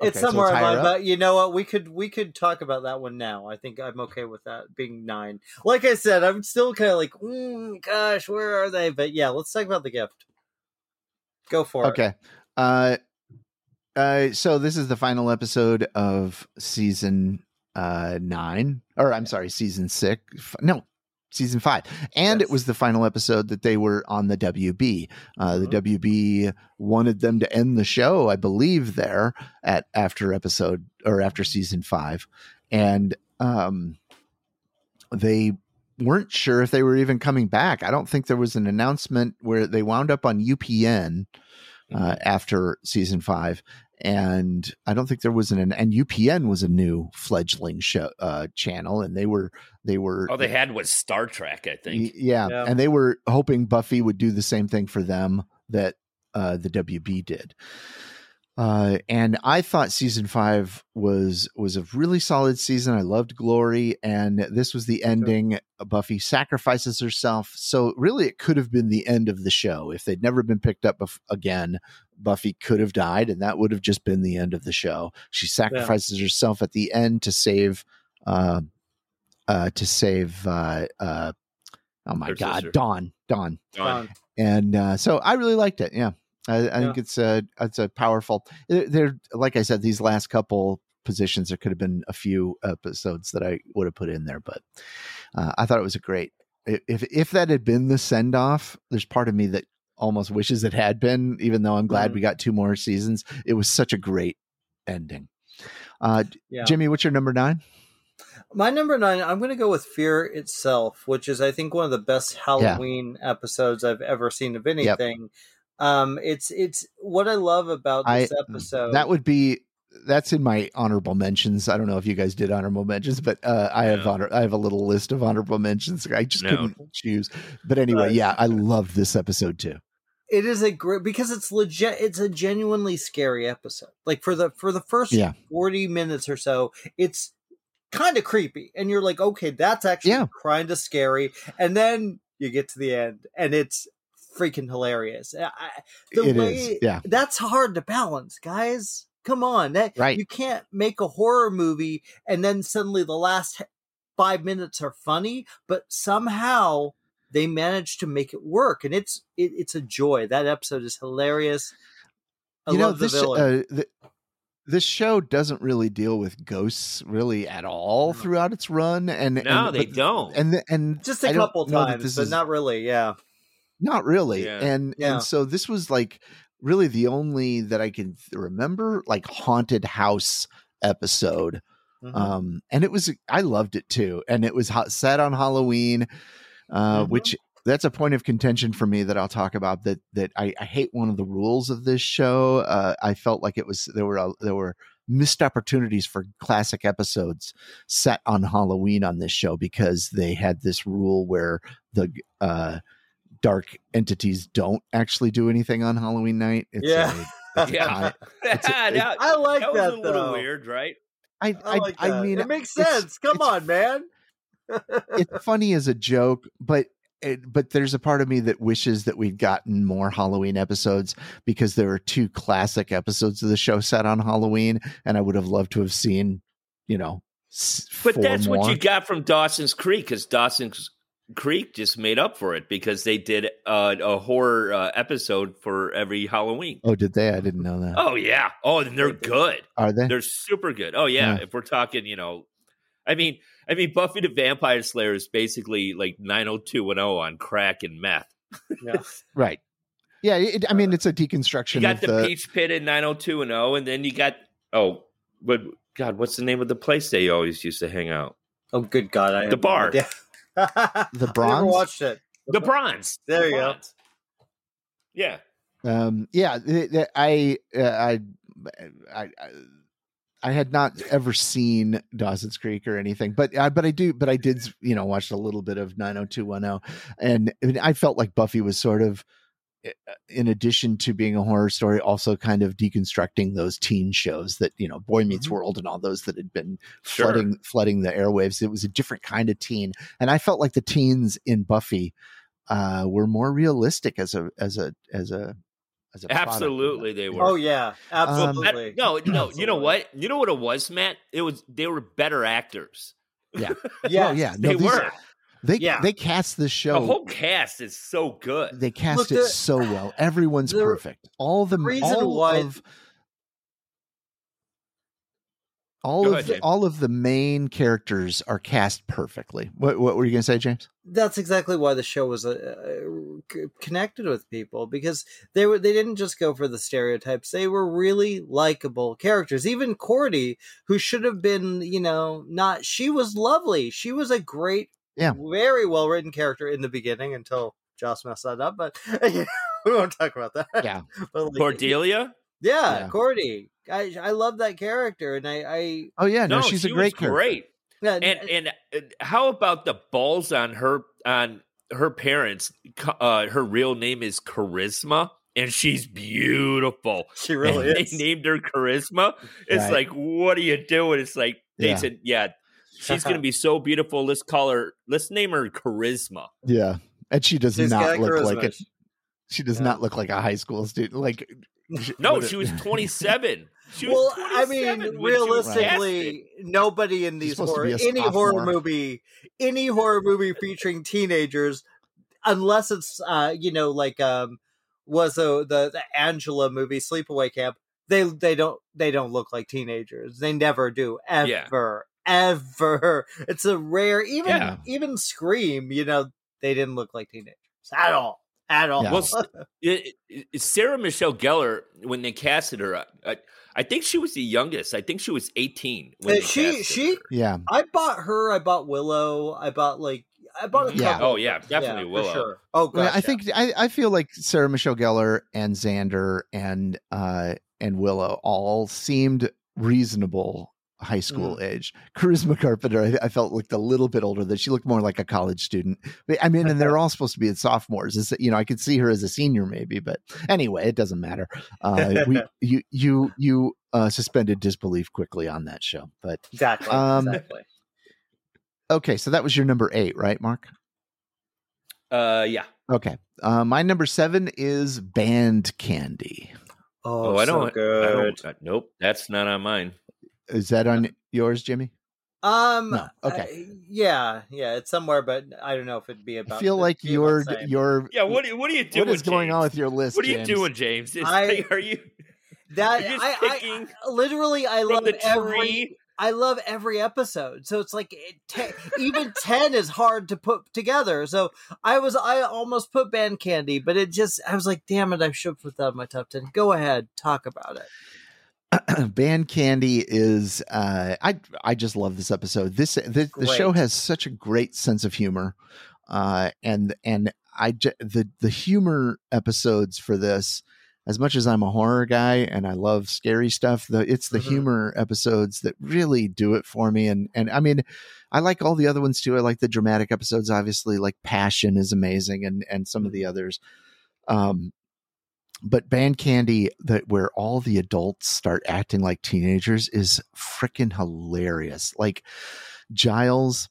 It's Okay, so somewhere in higher mine, but you know what? We could we could talk about that one now. I think I'm okay with that being nine. Like I said, I'm still kind of like, mm, gosh, where are they? But yeah, let's talk about the gift. Go for it. Okay. Uh, uh, so this is the final episode of season uh nine, or I'm sorry, season six. No, season five, and it was the final episode that they were on the WB. Uh. The WB wanted them to end the show, I believe, there at after episode or after season five, and um, they weren't sure if they were even coming back. I don't think there was an announcement where they wound up on UPN uh, after season five. And I don't think there was an and UPN was a new fledgling show uh, channel, and they were they were All they had was Star Trek, I think. yeah, Yeah. and they were hoping Buffy would do the same thing for them that uh, the WB did. Uh, and I thought season five was was a really solid season. I loved Glory, and this was the ending. Buffy sacrifices herself, so really it could have been the end of the show if they'd never been picked up bef- again. Buffy could have died, and that would have just been the end of the show. She sacrifices herself at the end to save, uh, uh, to save. Uh, uh, oh my Her God, sister. Dawn, Dawn, Dawn. And uh, so I really liked it. Yeah, I, I think it's a it's a powerful. They're, they're like I said, these last couple positions. There could have been a few episodes that I would have put in there, but uh, I thought it was a great. If if that had been the send off, there's part of me that almost wishes it had been. Even though I'm glad Mhm. we got two more seasons, it was such a great ending. Uh, Yeah. Jimmy, what's your number nine? My number nine, I'm going to go with Fear Itself, which is, I think, one of the best Halloween episodes I've ever seen of anything. Um, it's it's what I love about I this episode. that would be that's in my honorable mentions. I don't know if you guys did honorable mentions, but uh, I have No. honor. I have a little list of honorable mentions. I just No. couldn't choose. But anyway, Right. yeah, I love this episode too. it is a great because it's legit. It's a genuinely scary episode. Like for the for the first Yeah. forty minutes or so, it's kind of creepy, and you're like, okay, that's actually Yeah. kind of scary, and then you get to the end, and it's freaking hilarious. I, the It way is, yeah. that's hard to balance, guys. Come on, that Right. you can't make a horror movie and then suddenly the last five minutes are funny, but somehow they managed to make it work, and it's it, it's a joy. That episode is hilarious. I you know the this uh, th- this show doesn't really deal with ghosts really at all throughout its run, and No, and, they but- don't. And and Just a I couple times, but is- not really. Yeah, Not really. Yeah. And Yeah. and so this was like really the only that I can remember like haunted house episode. Mhm. Um and it was I loved it too. And it was ho- set on Halloween uh Mhm. which that's a point of contention for me that I'll talk about that that I, I hate one of the rules of this show. Uh I felt like it was there were a, there were missed opportunities for classic episodes set on Halloween on this show because they had this rule where the uh dark entities don't actually do anything on Halloween night. It's Yeah. a- it's Yeah. tie- it's a- it- that, I like that that, was a little weird, right? I, I I, like I mean, it makes sense. Come on, man. it's funny as a joke, but it, but there's a part of me that wishes that we'd gotten more Halloween episodes because there are two classic episodes of the show set on Halloween, and I would have loved to have seen, you know, But four that's what you got from Dawson's Creek, because Dawson's Creek just made up for it because they did uh, a horror uh, episode for every Halloween. Oh, did they? I didn't know that. Oh yeah. Oh, and they're good. Are they? They're super good. Oh yeah. Yeah. If we're talking, you know, I mean, I mean, Buffy the Vampire Slayer is basically like 90210 on crack and meth. Yeah. Right. Yeah. It, I mean, it's a deconstruction You got of the, the. Peach Pit in 90210, and then you got oh, but God, what's the name of the place they always used to hang out? Oh, good God! I The bar. idea. The I never bronze? watched it. The Bronze. There The you go. Yeah. Um. Yeah. th- th- I. Uh, I. I. I I had not ever seen Dawson's Creek or anything, but I, but I do, but I did, you know, watch a little bit of 90210, and I, mean, I felt like Buffy was sort of, uh, in addition to being a horror story, also kind of deconstructing those teen shows that you know, Boy Meets Mhm. World and all those that had been Sure. flooding flooding the airwaves. It was a different kind of teen, and I felt like the teens in Buffy uh, were more realistic as a as a as a as a. Absolutely, they were. Oh yeah, Um, absolutely. That- no, no. You know what? You know what it was, Matt? It was they were better actors. Yeah, Oh, yeah, no, they these- were. They Yeah. they cast this show. The whole cast is so good. they cast Look, it the- so well. Everyone's the perfect. All the reason all why- of all Go of ahead, all of the main characters are cast perfectly. What what were you going to say, James? that's exactly why the show was uh, connected with people because they were they didn't just go for the stereotypes they were really likable characters even cordy who should have been you know not she was lovely she was a great Yeah. very well written character in the beginning until joss messed that up but we won't talk about that Yeah. but like, Cordelia? yeah, Yeah. cordy I, I love that character and i i Oh yeah, no, No, she's she a great was character. great. yeah, And and uh, how about the balls on her on her parents? Uh, her real name is Charisma, and she's beautiful. she really And is They named her Charisma. It's Right. like, what are you doing? It's like they Yeah. said, yeah, she's gonna be so beautiful. Let's call her. Let's name her Charisma. Yeah, and she does She's not look charisma. like it. She does Yeah. not look like a high school student. Like No, what she was 27. She was well, I mean, when she was casted. realistically, nobody in these horror, any horror movie, any horror movie featuring teenagers, unless it's uh, you know, like um, was uh, the the Angela movie, Sleepaway Camp. they they don't they don't look like teenagers. They never do ever. Yeah. Ever. It's a rare even yeah. even Scream, you know, they didn't look like teenagers at all. At all. Yeah. Well, it, it, Sarah Michelle Gellar, when they casted her, I, I think she was the youngest. I think she was 18 when uh, she she her. yeah. I bought her. I bought Willow. I bought like I bought a yeah. Oh yeah, definitely yeah, Willow. Sure. Oh, gosh, I think I, I feel like Sarah Michelle Gellar and Xander and uh and Willow all seemed reasonable high school mm. age. Charisma Carpenter, I, I, felt looked a little bit older. That she looked more like a college student. But, I mean, and they're all supposed to be in sophomores. Is that you know, I could see her as a senior maybe, but anyway, it doesn't matter. Uh, we you you you uh, suspended disbelief quickly on that show, but exactly, um, exactly. Okay, so that was your number eight, right, Mark? Uh, yeah. Okay. Uh, my number seven is Band Candy. Oh, oh I, don't, good. I don't. Uh, nope, that's not on mine. Is that on yours, Jimmy? Um. No. Okay. Uh, yeah. Yeah. It's somewhere, but I don't know if it'd be about. I feel like your your. Yeah. What What are you doing? What is going on with your list? What are you James? doing, James? Is, I, are you? That I, I, I, literally I love every I love every episode. So it's like it, ten, even 10 is hard to put together. So I was, I almost put Band Candy, but it just, I was like, damn it, I should put that in my top 10. Go ahead, talk about it. Band Candy is uh I I just love this episode. This the, the show has such a great sense of humor. Uh and and I the the humor episodes for this as much as I'm a horror guy and I love scary stuff, the it's the mm-hmm. humor episodes that really do it for me. And and I mean, I like all the other ones too. I like the dramatic episodes, obviously, like Passion is amazing, and and some of the mm-hmm. others. Um, but Band Candy, that where all the adults start acting like teenagers, is freaking hilarious. Like Giles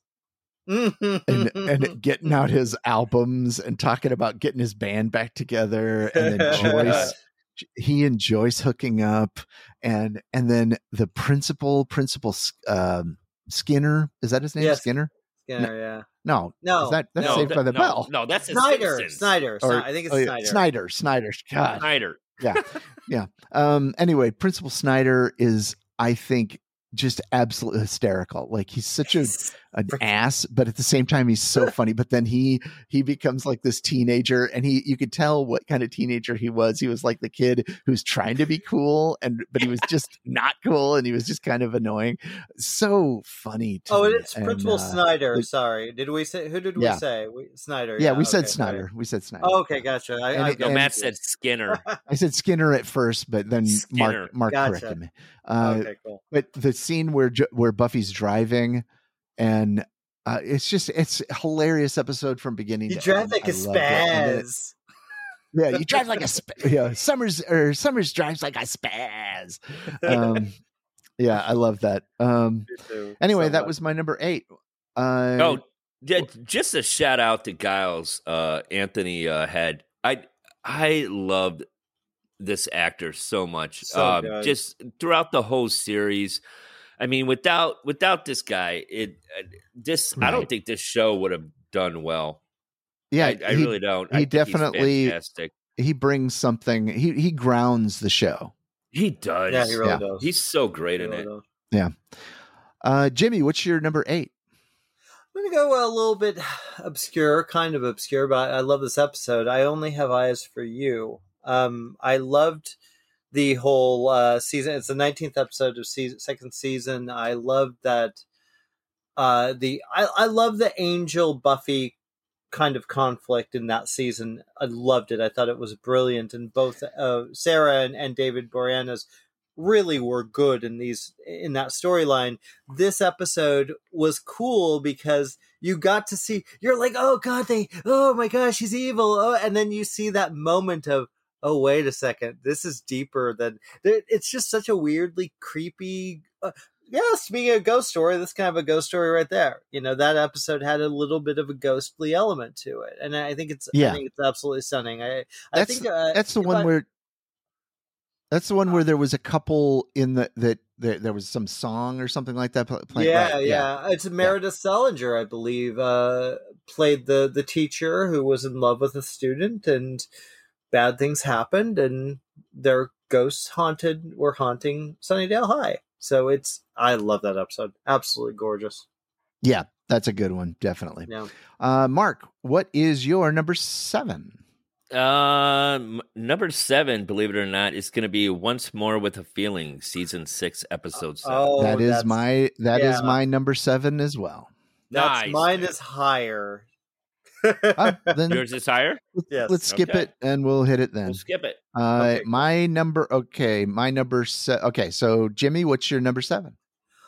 and and getting out his albums and talking about getting his band back together and then Joyce he and Joyce hooking up and and then the principal principal um, Skinner is that his name yes. Skinner Skinner yeah. no no is that that's no, saved that, by the no, bell. no that's Snyder Snyder or, I think it's oh, Snyder. Snyder Snyder God. Snyder. Yeah yeah. Um anyway Principal Snyder is I think just absolutely hysterical. Like he's such a an ass, but at the same time he's so funny. But then he he becomes like this teenager, and he you could tell what kind of teenager he was. He was like the kid who's trying to be cool, and but he was just not cool, and he was just kind of annoying. So funny. oh, me. it's Principal uh, Snyder. Sorry, did we say who did we yeah. say? We, Snyder. Yeah, yeah we okay, said Snyder. We said Snyder. Oh, okay, gotcha. I, and, I, no, Matt said Skinner. I said Skinner at first, but then Skinner. Mark Mark gotcha. corrected me. Uh, okay, cool. But the scene where where Buffy's driving, and uh, it's just it's a hilarious episode from beginning. You drive like a spaz. yeah, you drive like a sp- yeah. Summers or Summers drives like a spaz. Um, yeah, I love that. Um, anyway, so that was my number eight. Uh, oh, yeah, just a shout out to Giles uh, Anthony uh, Head. I I loved this actor so much. So um, just throughout the whole series. I mean, without without this guy, it uh, this right. I don't think this show would have done well. Yeah, I, I he, really don't. He definitely he brings something. He he grounds the show. He does. Yeah, he really yeah. does. He's so great he in really it. Does. Yeah. Uh, Jimmy, what's your number eight? I'm gonna go a little bit obscure, kind of obscure, but I love this episode. I only have eyes for you. Um, I loved the whole uh, season. It's the 19th episode of season, second season. I loved that. Uh, the I, I love the Angel Buffy kind of conflict in that season. I loved it. I thought it was brilliant, and both uh, Sarah and, and David Boreanaz really were good in these in that storyline. This episode was cool because you got to see. You're like, oh god, they, oh my gosh, he's evil. Oh, and then you see that moment of oh wait a second this is deeper than it's just such a weirdly creepy uh, yeah speaking of ghost story this kind of a ghost story right there you know that episode had a little bit of a ghostly element to it and i think it's yeah. i think it's absolutely stunning i i think uh, that's the one I, where that's the one where there was a couple in the that there, there was some song or something like that playing. Yeah, right. yeah, yeah, It's Meredith yeah. Salinger, I believe, uh, played the the teacher who was in love with a student, and bad things happened and their ghosts haunted were haunting Sunnydale High. So it's I love that episode. Absolutely gorgeous. Yeah, that's a good one, definitely. Yeah. Uh, Mark, what is your number seven? Um, number seven, believe it or not, is going to be once more with a feeling, season six, episode seven. Oh, that is my that is yeah. my number seven as well. That's Nice, mine man. is higher. Uh, then Yours is higher. let's, Yes. let's skip Okay. it and we'll hit it then. We'll skip it. Uh, Okay, my number. Okay, my number. Se- okay, so Jimmy, what's your number seven?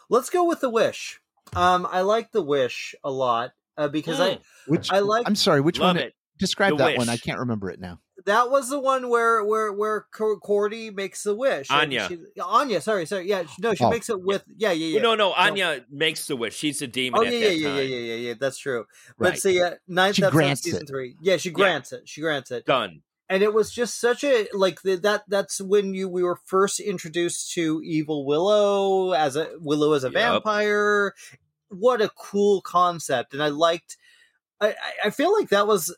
Let's go with the wish. Um, I like the wish a lot uh, because I Mm, Which I like- I'm sorry. Which love one? it. Describe The that one. I can't remember it now. That was the one where where where Cordy makes the wish. and Anya. she- Anya, sorry, sorry. Yeah, she- no, she Oh. makes it with yeah, yeah, yeah. No, no, Anya makes the wish. She's a demon Oh at yeah, yeah, that yeah, time. yeah, yeah, yeah, yeah. That's true. But Right. see, uh, ninth She episode, season it. three. Yeah, she grants it. She grants it. Done. and it was just such a like the, that that's when you we were first introduced to evil willow as a willow as a Yep. vampire what a cool concept and i liked I, I- I feel like that was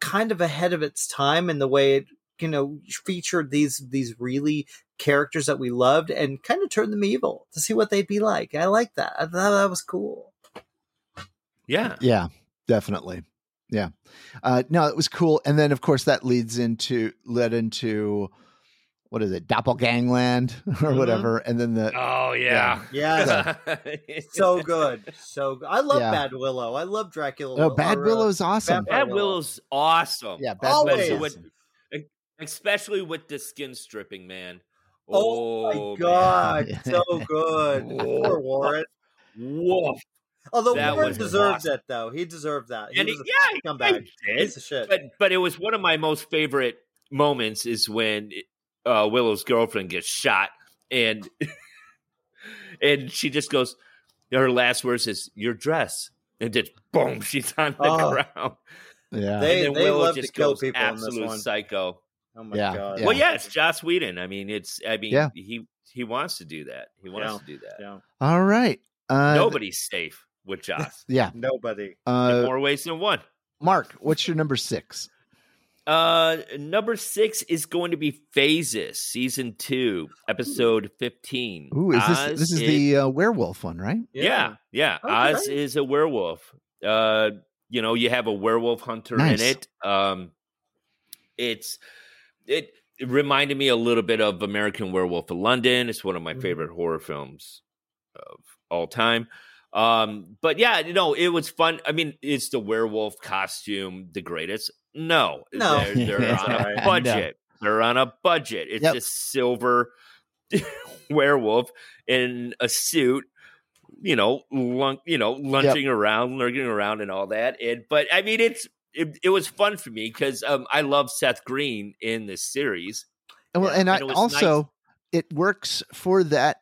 kind of ahead of its time in the way it you know featured these these really characters that we loved and kind of turned them evil to see what they'd be like i like that i thought that was cool Yeah. Yeah, definitely. Yeah. Uh, no, it was cool. And then, of course, that leads into led into what is it, Doppelgangland or Mhm. whatever. And then the Oh yeah. yeah so good so good i love Yeah. bad willow i love dracula oh, Bad or, uh, Willow's awesome. Vampire- Bad Willow's awesome. Yeah, Bad Always. Especially with, especially with the skin stripping, man. Oh, my god, man. so good. Poor Warren. Woof. Although That Warren was deserves awesome. it, though. He deserved that. He And was he- yeah, he scumbag. did. Piece of shit. But but it was one of my most favorite moments is when uh, Willow's girlfriend gets shot and and she just goes her last words is your dress and just boom she's on the Oh. ground. Yeah. They- and then they Willow love to just kill goes people in this absolute one. psycho. oh my Yeah, god. yeah. Well, yeah, it's Joss Whedon. I mean, it's I mean Yeah. he he wants to do that. He wants Yeah. to do that. Yeah. All right. Uh, Nobody's safe with Joss Yeah. Nobody. in Uh, more ways than one. Mark, what's your number six? Uh, number six is going to be Phases, season two, episode fifteen. Ooh, is this Oz this is i- the uh, werewolf one, right? yeah, yeah. Oh, Oz is a werewolf. Uh, you know, you have a werewolf hunter Nice. in it. Um, it's it, it reminded me a little bit of American Werewolf in London. It's one of my Mhm. favorite horror films of all time. Um, but yeah, you know, it was fun. I mean, is the werewolf costume the greatest? No, No. they're, they're on a budget. They're on a budget. It's Yep. just silver werewolf in a suit, you know, lun- you know, lunging around, lurking around, and all that. And but I mean, it's it, it was fun for me because um, I love Seth Green in this series. And Well, and, I, and was also it works for that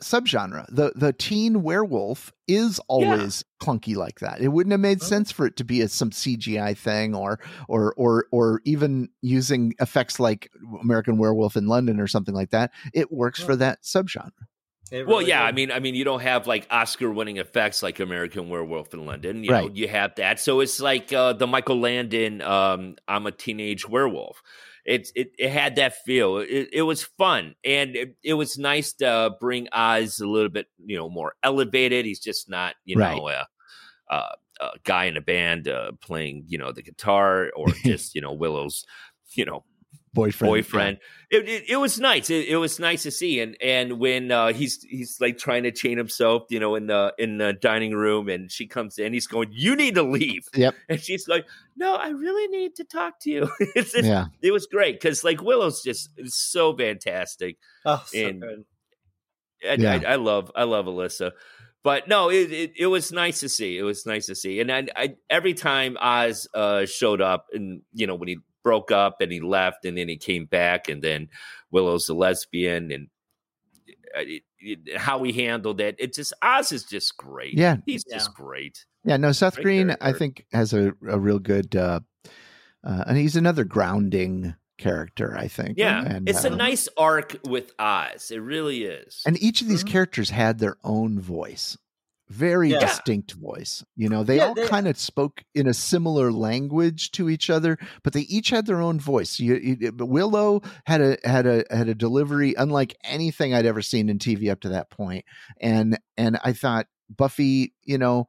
subgenre. The the teen werewolf is always clunky like that. It wouldn't have made Oh. sense for it to be a, some CGI thing or or or or even using effects like American Werewolf in London or something like that. It works for that subgenre. It Well, yeah, did. I mean, I mean, you don't have like Oscar-winning effects like American Werewolf in London. You know, Right. you have that, so it's like uh, the Michael Landon um, "I'm a Teenage Werewolf." It it, it had that feel. It, it was fun, and it, it was nice to bring Oz a little bit, you know, more elevated. He's just not, you Right. know, a, a, a guy in a band uh, playing, you know, the guitar, or just you know Willow's, you know, Boyfriend. boyfriend. It, it it was nice. It, it was nice to see. And and when uh, he's he's like trying to chain himself, you know, in the in the dining room, and she comes in, he's going, "You need to leave." Yep. And she's like, "No, I really need to talk to you." it's just, Yeah. It was great because like Willow's just is so fantastic. oh, so and- good. And Yeah. I, I love I love Alyssa. But no, it, it it was nice to see. It was nice to see, and I, I every time Oz uh, showed up, and you know when he broke up and he left, and then he came back, and then Willow's a lesbian, and uh, it, it, how he handled it, it just Oz is just great. Yeah. he's Yeah. just great. Yeah, no, Seth Great Green, I think, has a, a real good, uh, uh, and he's another grounding character, I think. Yeah, and, it's a uh, nice arc with Oz. It really is. And each of these Mhm. characters had their own voice very Yeah. distinct voice. You know, they Yeah, all kind of spoke in a similar language to each other, but they each had their own voice. You, you, Willow had a had a had a delivery unlike anything I'd ever seen in TV up to that point, and and I thought Buffy, you know,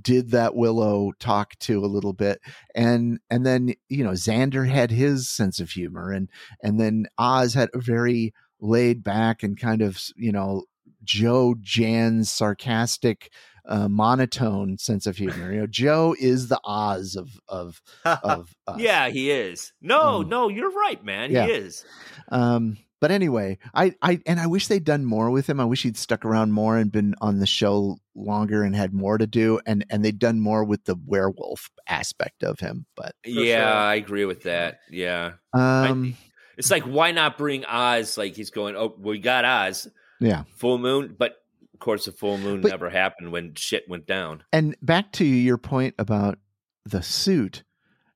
did that Willow talk to a little bit, and and then you know Xander had his sense of humor, and and then Oz had a very laid back and kind of you know Joe Jan's sarcastic, uh, monotone sense of humor. You know, Joe is the Oz of of of us. Yeah, he is. No, Um, no, you're right, man. yeah. He is. Um, but anyway, I, I and I wish they'd done more with him. I wish he'd stuck around more and been on the show longer and had more to do. And and they'd done more with the werewolf aspect of him. But yeah, sure. I agree with that. Yeah. um, It's like why not bring Oz? Like he's going, oh, we got Oz, yeah. full moon, but of course the full moon But- never happened when shit went down. And back to your point about the suit,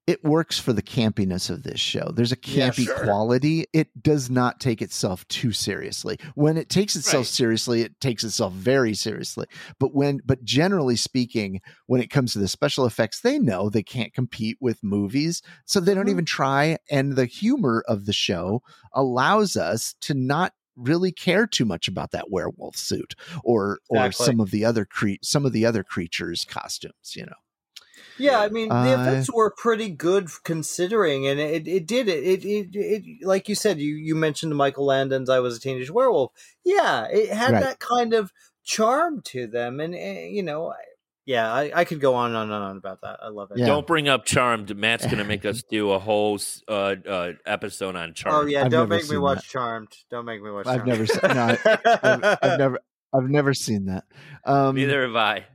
it works for the campiness of this show. There's a Yeah, campy sure. quality. It does not take itself too seriously. When it takes itself Right. seriously, it takes itself very seriously. But when but generally speaking, when it comes to the special effects, they know they can't compete with movies, so they don't Mhm. even try and the humor of the show allows us to not really care too much about that werewolf suit or or some of the other cre- some of the other creatures costumes, you know. Yeah, I mean the Uh, effects were pretty good considering, and it, it did it, it it like you said you you mentioned Michael Landon's "I Was a Teenage Werewolf." Yeah, it had Right. that kind of charm to them, and, eh, you know, I- yeah, I, I could go on and on and on about that. I love it. Yeah. Don't bring up Charmed. Matt's going to make us do a whole uh, uh, episode on Charmed. Oh yeah, I've don't make me watch that. Charmed. Don't make me watch. I've Charmed. never seen- no, I've, I've never I've never seen that. Um Neither have I.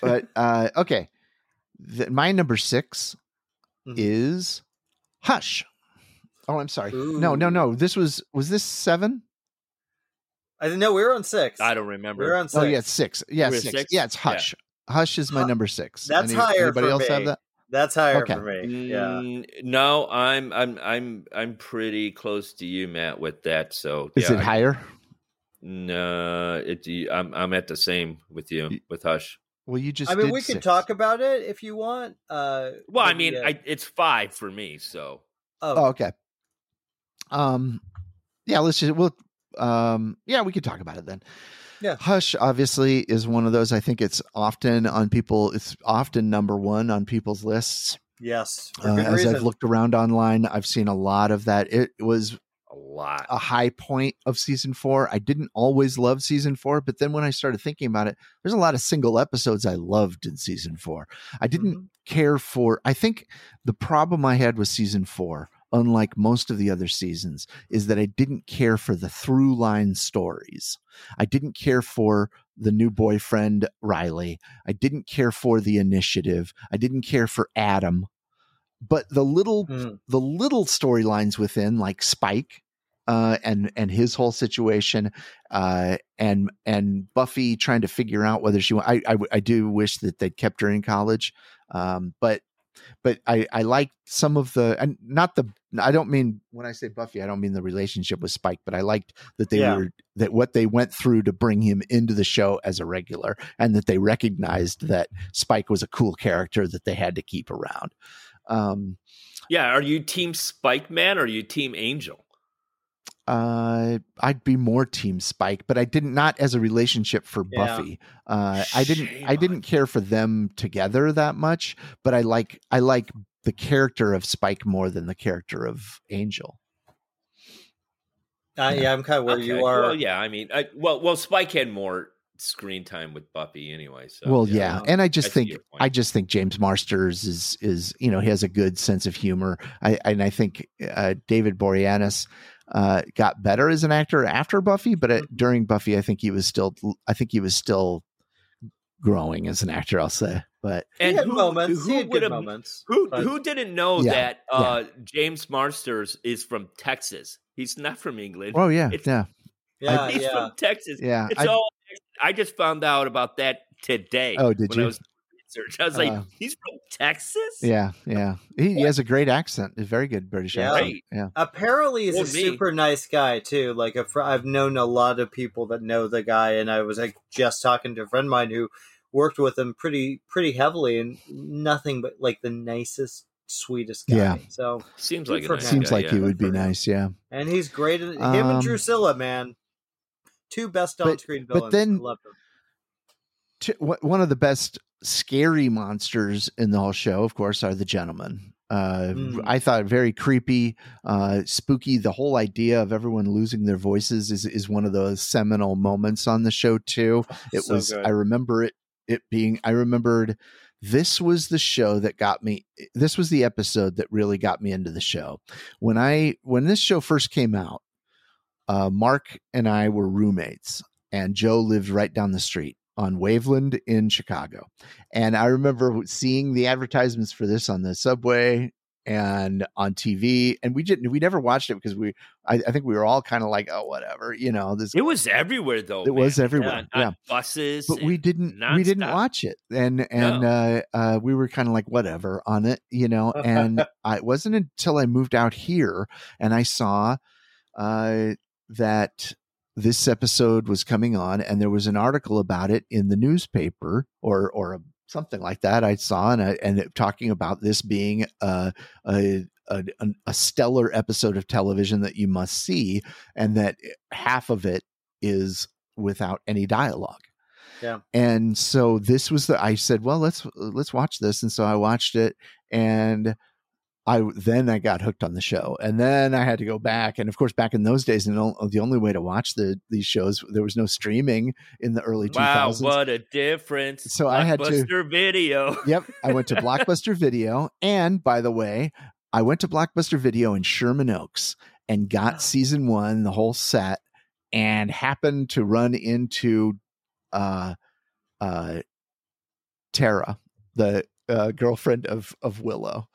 but uh okay. The, my number 6 Mhm. is Hush. Oh, I'm sorry. No, no, no. This was was this 7? I didn't know we were on six. I don't remember. We remember. were on six. Oh yeah, 6. Yeah, We're at 6. six? Yeah, it's Yeah. Hush. Hush is my Hu- number 6. That's higher Anybody for else have that? That's higher Okay. for me. Yeah. Mm, no, I'm I'm I'm I'm pretty close to you, Matt, with that. So Is yeah, it I- higher? No, it. I'm I'm at the same with you Y- with Hush. Well, you just I mean, did we could six. talk about it if you want. Uh, Well, I mean, uh, I, it's five for me. So Oh, oh, okay. Um, yeah, let's just we'll um, yeah, we could talk about it then. Yeah. Hush obviously is one of those. I think it's often on people. It's often number one on people's lists. yes, Uh, as reason. I've looked around online, I've seen a lot of that. It was a lot. a high point of season four. I didn't always love season four, but then when I started thinking about it, there's a lot of single episodes I loved in season four. I didn't Mhm. care for I think the problem I had with season 4 unlike most of the other seasons is that I didn't care for the through line stories. I didn't care for the new boyfriend Riley. I didn't care for the initiative. I didn't care for Adam. But the little Mm. the little storylines within like Spike uh, and and his whole situation uh, and and Buffy trying to figure out whether she I, I I do wish that they'd kept her in college um, but but I I like some of the and not the I don't mean when I say Buffy I don't mean the relationship with Spike but I liked that they Yeah. were that what they went through to bring him into the show as a regular and that they recognized that Spike was a cool character that they had to keep around. Um, Yeah, are you Team Spike Man or are you Team Angel? Uh, I'd be more Team Spike, but I didn't not as a relationship for Yeah. Buffy. Uh, I didn't Shame I didn't care for them together that much, but I like I like the character of Spike more than the character of Angel. Uh, yeah, I'm kind of where Okay, you are. Well, yeah, I mean, I, well, well, Spike had more screen time with Buffy anyway. So well, yeah, and I just I think. I just think James Marsters is is you know he has a good sense of humor. I and I think uh, David Boreanaz uh, got better as an actor after Buffy, but uh, Mm-hmm. during Buffy, I think he was still I think he was still growing as an actor. I'll say, but and had who, moments. who he would good have moments. who but- who didn't know Yeah, that uh, James Marsters is from Texas? He's not from England. oh yeah, It's- yeah, Yeah, He's yeah. from Texas. yeah. It's I- all. I just found out about that today. Oh, did when you? I was doing research. I was like, Uh, he's from Texas. yeah, yeah. He, he has a great accent. A very good British Yeah. accent. Yeah. Apparently, he's Well, a me. super nice guy too. Like a fr- I've known a lot of people that know the guy, and I was like just talking to a friend of mine who worked with him pretty pretty heavily, and nothing but like the nicest, sweetest guy. Yeah. So Seems like nice. Seems guy, like yeah. he would be him. nice. Yeah. and he's great. At, him Um, and Drusilla, man, two best on screen but villains. then- I love them. T- one of the best scary monsters in the whole show, of course, are the gentlemen. Uh, Mm. I thought very creepy, uh, spooky. The whole idea of everyone losing their voices is is one of those seminal moments on the show too. It So was. good. I remember it. It being. I remembered. This was the show that got me. This was the episode that really got me into the show. When I when this show first came out, uh, Mark and I were roommates, and Joe lived right down the street on Waveland in Chicago. And I remember seeing the advertisements for this on the subway and on TV. And we didn't, we never watched it because we, I, I think we were all kind of like, oh, whatever, you know, this, It was everywhere though. It was everywhere, On- yeah. buses. but we didn't, we didn't watch it. And, and, uh, uh, we were kind of like, whatever on it, you know, and I, it wasn't until I moved out here and I saw, uh, that this episode was coming on and there was an article about it in the newspaper or or a, something like that I saw and I, and it, talking about this being a, a a a stellar episode of television that you must see and that half of it is without any dialogue. Yeah. And so this was the I said, well, let's let's watch this and so I watched it and I then I got hooked on the show, and then I had to go back. And of course, back in those days, and the only way to watch the these shows there was no streaming in the early two Wow, what a difference! So I had to- Blockbuster video. Yep, I went to Blockbuster Video, and by the way, I went to Blockbuster Video in Sherman Oaks and got season one, the whole set, and happened to run into uh, uh, Tara, the uh, girlfriend of of Willow.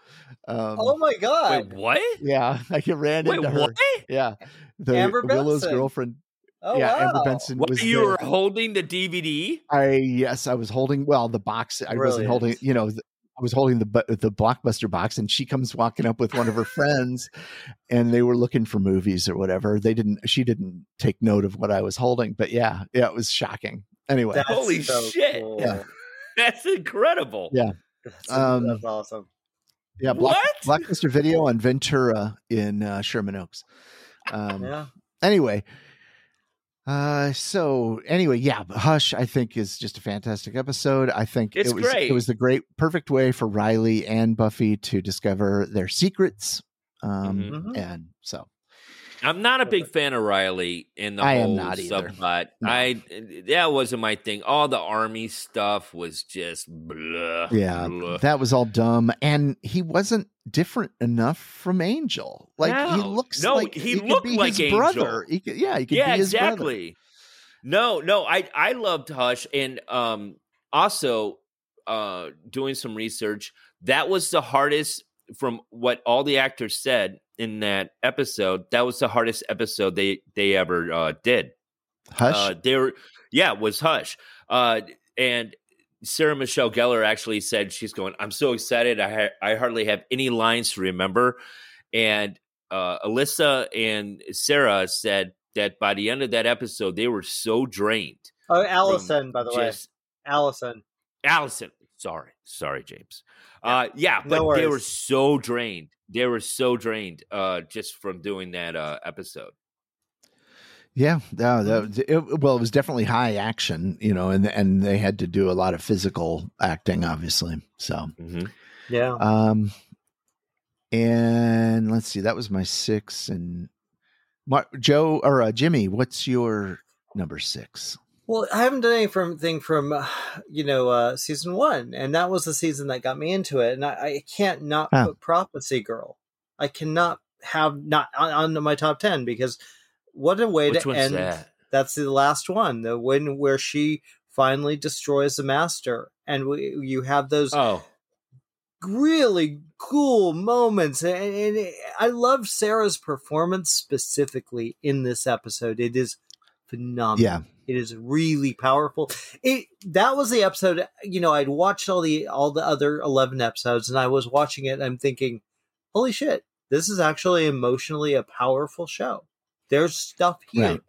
Um, oh my god! Wait, what? yeah, I ran Wait, into her. what? Yeah, the Amber Willow's Benson. girlfriend. oh yeah, wow! Amber Benson What was you there. were holding the DVD? I yes, I was holding well the box. I wasn't holding, you know, th- I was holding the bu- the blockbuster box, and she comes walking up with one of her friends, and they were looking for movies or whatever. They didn't. She didn't take note of what I was holding, but yeah, yeah, it was shocking. Anyway, That's Holy so shit. cool. Yeah. That's incredible. Yeah. That's, Um, that's awesome. yeah, Block, What? Blockbuster Video on Ventura in uh, Sherman Oaks. Um, Yeah. anyway uh so anyway yeah hush i think is just a fantastic episode i think It's it was great. it was the great perfect way for riley and buffy to discover their secrets um Mhm. Mhm. and so I'm not a big fan of Riley in the I am whole not subplot. No. I that wasn't my thing. All the army stuff was just blah. yeah blah. that was all dumb and he wasn't different enough from angel like he looks No, like he could looked be like his brother he could, yeah he could yeah, be his brother. exactly. No, no, I I loved Hush, and um also uh doing some research. That was the hardest from what all the actors said in that episode. That was the hardest episode they they ever uh, did. hush Uh, they were, yeah, it was Hush. Uh, and Sarah Michelle Gellar actually said she's going. I'm so excited. I ha- I hardly have any lines to remember. And uh, Alyssa and Sarah said that by the end of that episode, they were so drained. Oh, Allison, by the way, Just Allison. Allison. Sorry, sorry, James. Uh, yeah, No but they were so drained. They were so drained uh, just from doing that uh, episode. Yeah, no, that, it, well, it was definitely high action, you know, and and they had to do a lot of physical acting, obviously. So, Mm-hmm. Yeah. um, and let's see, that was my six. And Mar- Joe or uh, Jimmy, what's your number six? Well, I haven't done anything from, uh, you know, uh, season one, and that was the season that got me into it. And I, I can't not Huh. put Prophecy Girl. I cannot have not on, on my top ten because what a way Which to end. that? That's the last one, the one where she finally destroys the master, and we, you have those Oh, really cool moments and, and it- i love sarah's performance specifically in this episode it is phenomenal Yeah, it is really powerful it that was the episode you know i'd watched all the all the other 11 episodes and i was watching it and i'm thinking holy shit this is actually emotionally a powerful show there's stuff here Right.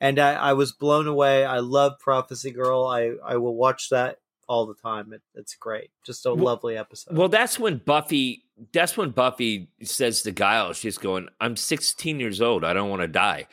and I, I was blown away i love prophecy girl i i will watch that all the time. It, it's great, just a Well- lovely episode. Well, that's when Buffy. That's when Buffy says to Giles, she's going, "I'm 16 years old. I don't want to die."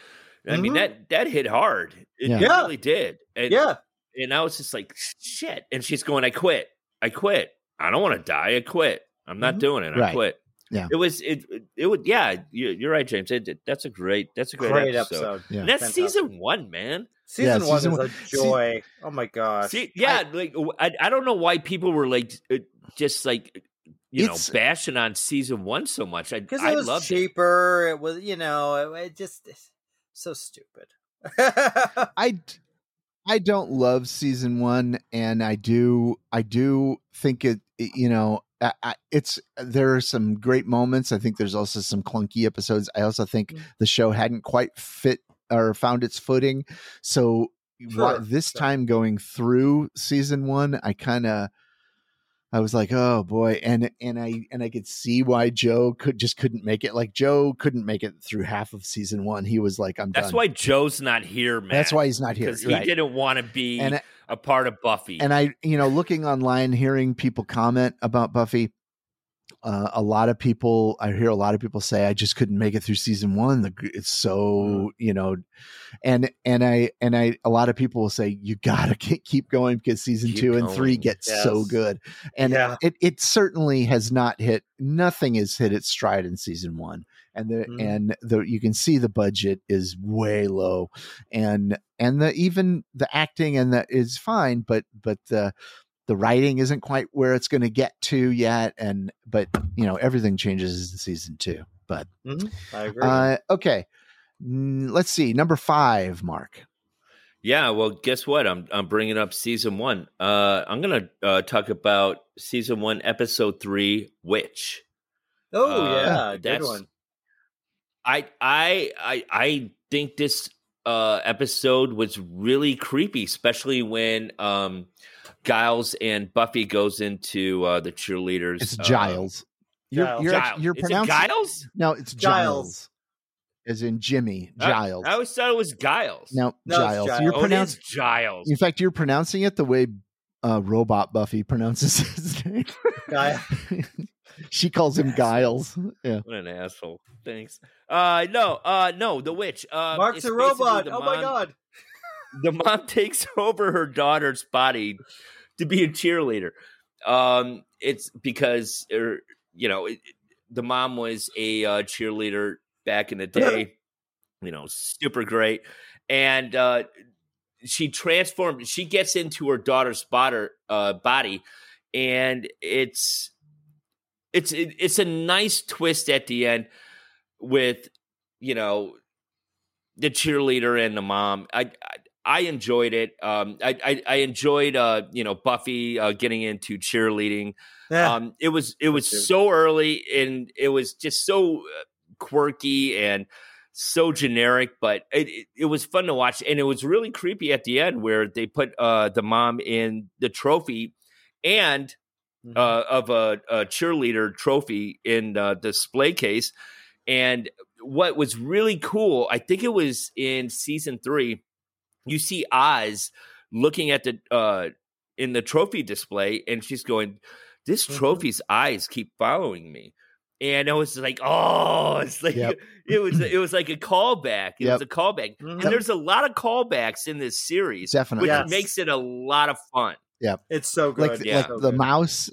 I mean Mhm. that that hit hard. It Yeah. Yeah. really did. And, yeah, and I was just like, "Shit!" And she's going, "I quit. I quit. I don't want to die. I quit. I'm not Mhm. doing it. I Right. quit." Yeah. It was it. It, it would. Yeah, you, you're right, James. It, it- that's a great. That's a great, great, episode. episode. Yeah. And that's Fantastic. season one, man. Season Yeah, one season is one- a joy. oh my gosh! See, yeah, like I, I don't know why people were like uh, just like you know bashing on season one so much. I because I it was loved it. cheaper. It. was, you know, it, it just it's so stupid. I I don't love season one, and I do I do think it. You know, I, I, it's there are some great moments. I think there's also some clunky episodes. I also think Mm. the show hadn't quite fit or found its footing. So Sure, this sure. time going through season one, I kind of. I was like, oh boy, and and I and I could see why Joe could just couldn't make it. Like Joe couldn't make it through half of season one. He was like, I'm done. That's done. why Joe's not here, man. That's why he's not here. because he right. didn't want to be And a part of Buffy. and I, you know, looking online, hearing people comment about Buffy, uh, a lot of people, I hear a lot of people say, I just couldn't make it through season one. The it's so, you know, and and I and I, a lot of people will say you gotta ke- keep going because season Keep two and three going. get so good, and Yeah. it it certainly has not hit. Nothing has hit its stride in season one, and the Mhm. and the you can see the budget is way low, and and the even the acting and that is fine, but but the the writing isn't quite where it's going to get to yet, and but you know everything changes in season two. But Mhm, I agree. uh, okay, let's see number five, Mark. yeah, well, guess what? I'm I'm bringing up season one. Uh, I'm gonna uh, talk about season one, episode three, Witch. oh uh, yeah, good that's- one. I I I I think this uh episode was really creepy, especially when um Giles and Buffy goes into uh the cheerleaders. It's uh, Giles. You're Giles. you're, Giles. you're Is it pronouncing Giles. no, it's Giles. Giles, as in Jimmy Giles. I, always thought it was Giles. no, No, Giles. Giles. You're oh, pronouncing. Giles. In fact, you're pronouncing it the way uh, Robot Buffy pronounces his name. Guy. she calls him Giles. Yeah. What an asshole. Thanks. Uh no, uh no, the witch. Uh Mark's a robot. the Oh my god. The mom takes over her daughter's body to be a cheerleader. Um it's because er, you know, it, the mom was a uh, cheerleader back in the day. you know, super great. And uh she transformed she gets into her daughter's uh body and it's it's it, it's a nice twist at the end with you know the cheerleader and the mom. I I, I enjoyed it. Um, I, I I enjoyed uh you know Buffy uh, getting into cheerleading. Yeah. Um, it was it was so early and it was just so uh, quirky and so generic, but it, it it was fun to watch and it was really creepy at the end where they put uh the mom in the trophy and uh, of a, a cheerleader trophy in the display case. And what was really cool, I think it was in season three, you see Oz looking at the uh, in the trophy display, and she's going, "This Mhm. trophy's eyes keep following me." And I was like, "Oh, it's like Yep. it was it was like a callback. It Yep. was a callback." Mhm. And there's a lot of callbacks in this series, Definitely. which Yes. makes it a lot of fun. Yeah. It's so good. Like, Yeah. like So the good. mouse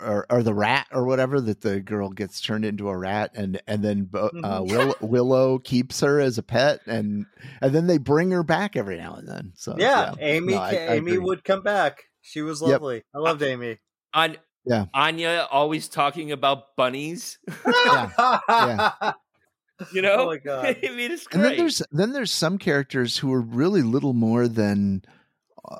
or, or the rat or whatever that the girl gets turned into a rat and and then Bo- uh, Mhm. Will, Willow keeps her as a pet and and then they bring her back every now and then. So Yeah, Amy. No, I- I Amy agree. would come back. She was Yep. lovely. I loved Amy. On Yeah. Anya always talking about bunnies. Yeah. You know, Oh my God. I mean, it's And then there's then there's some characters who are really little more than uh,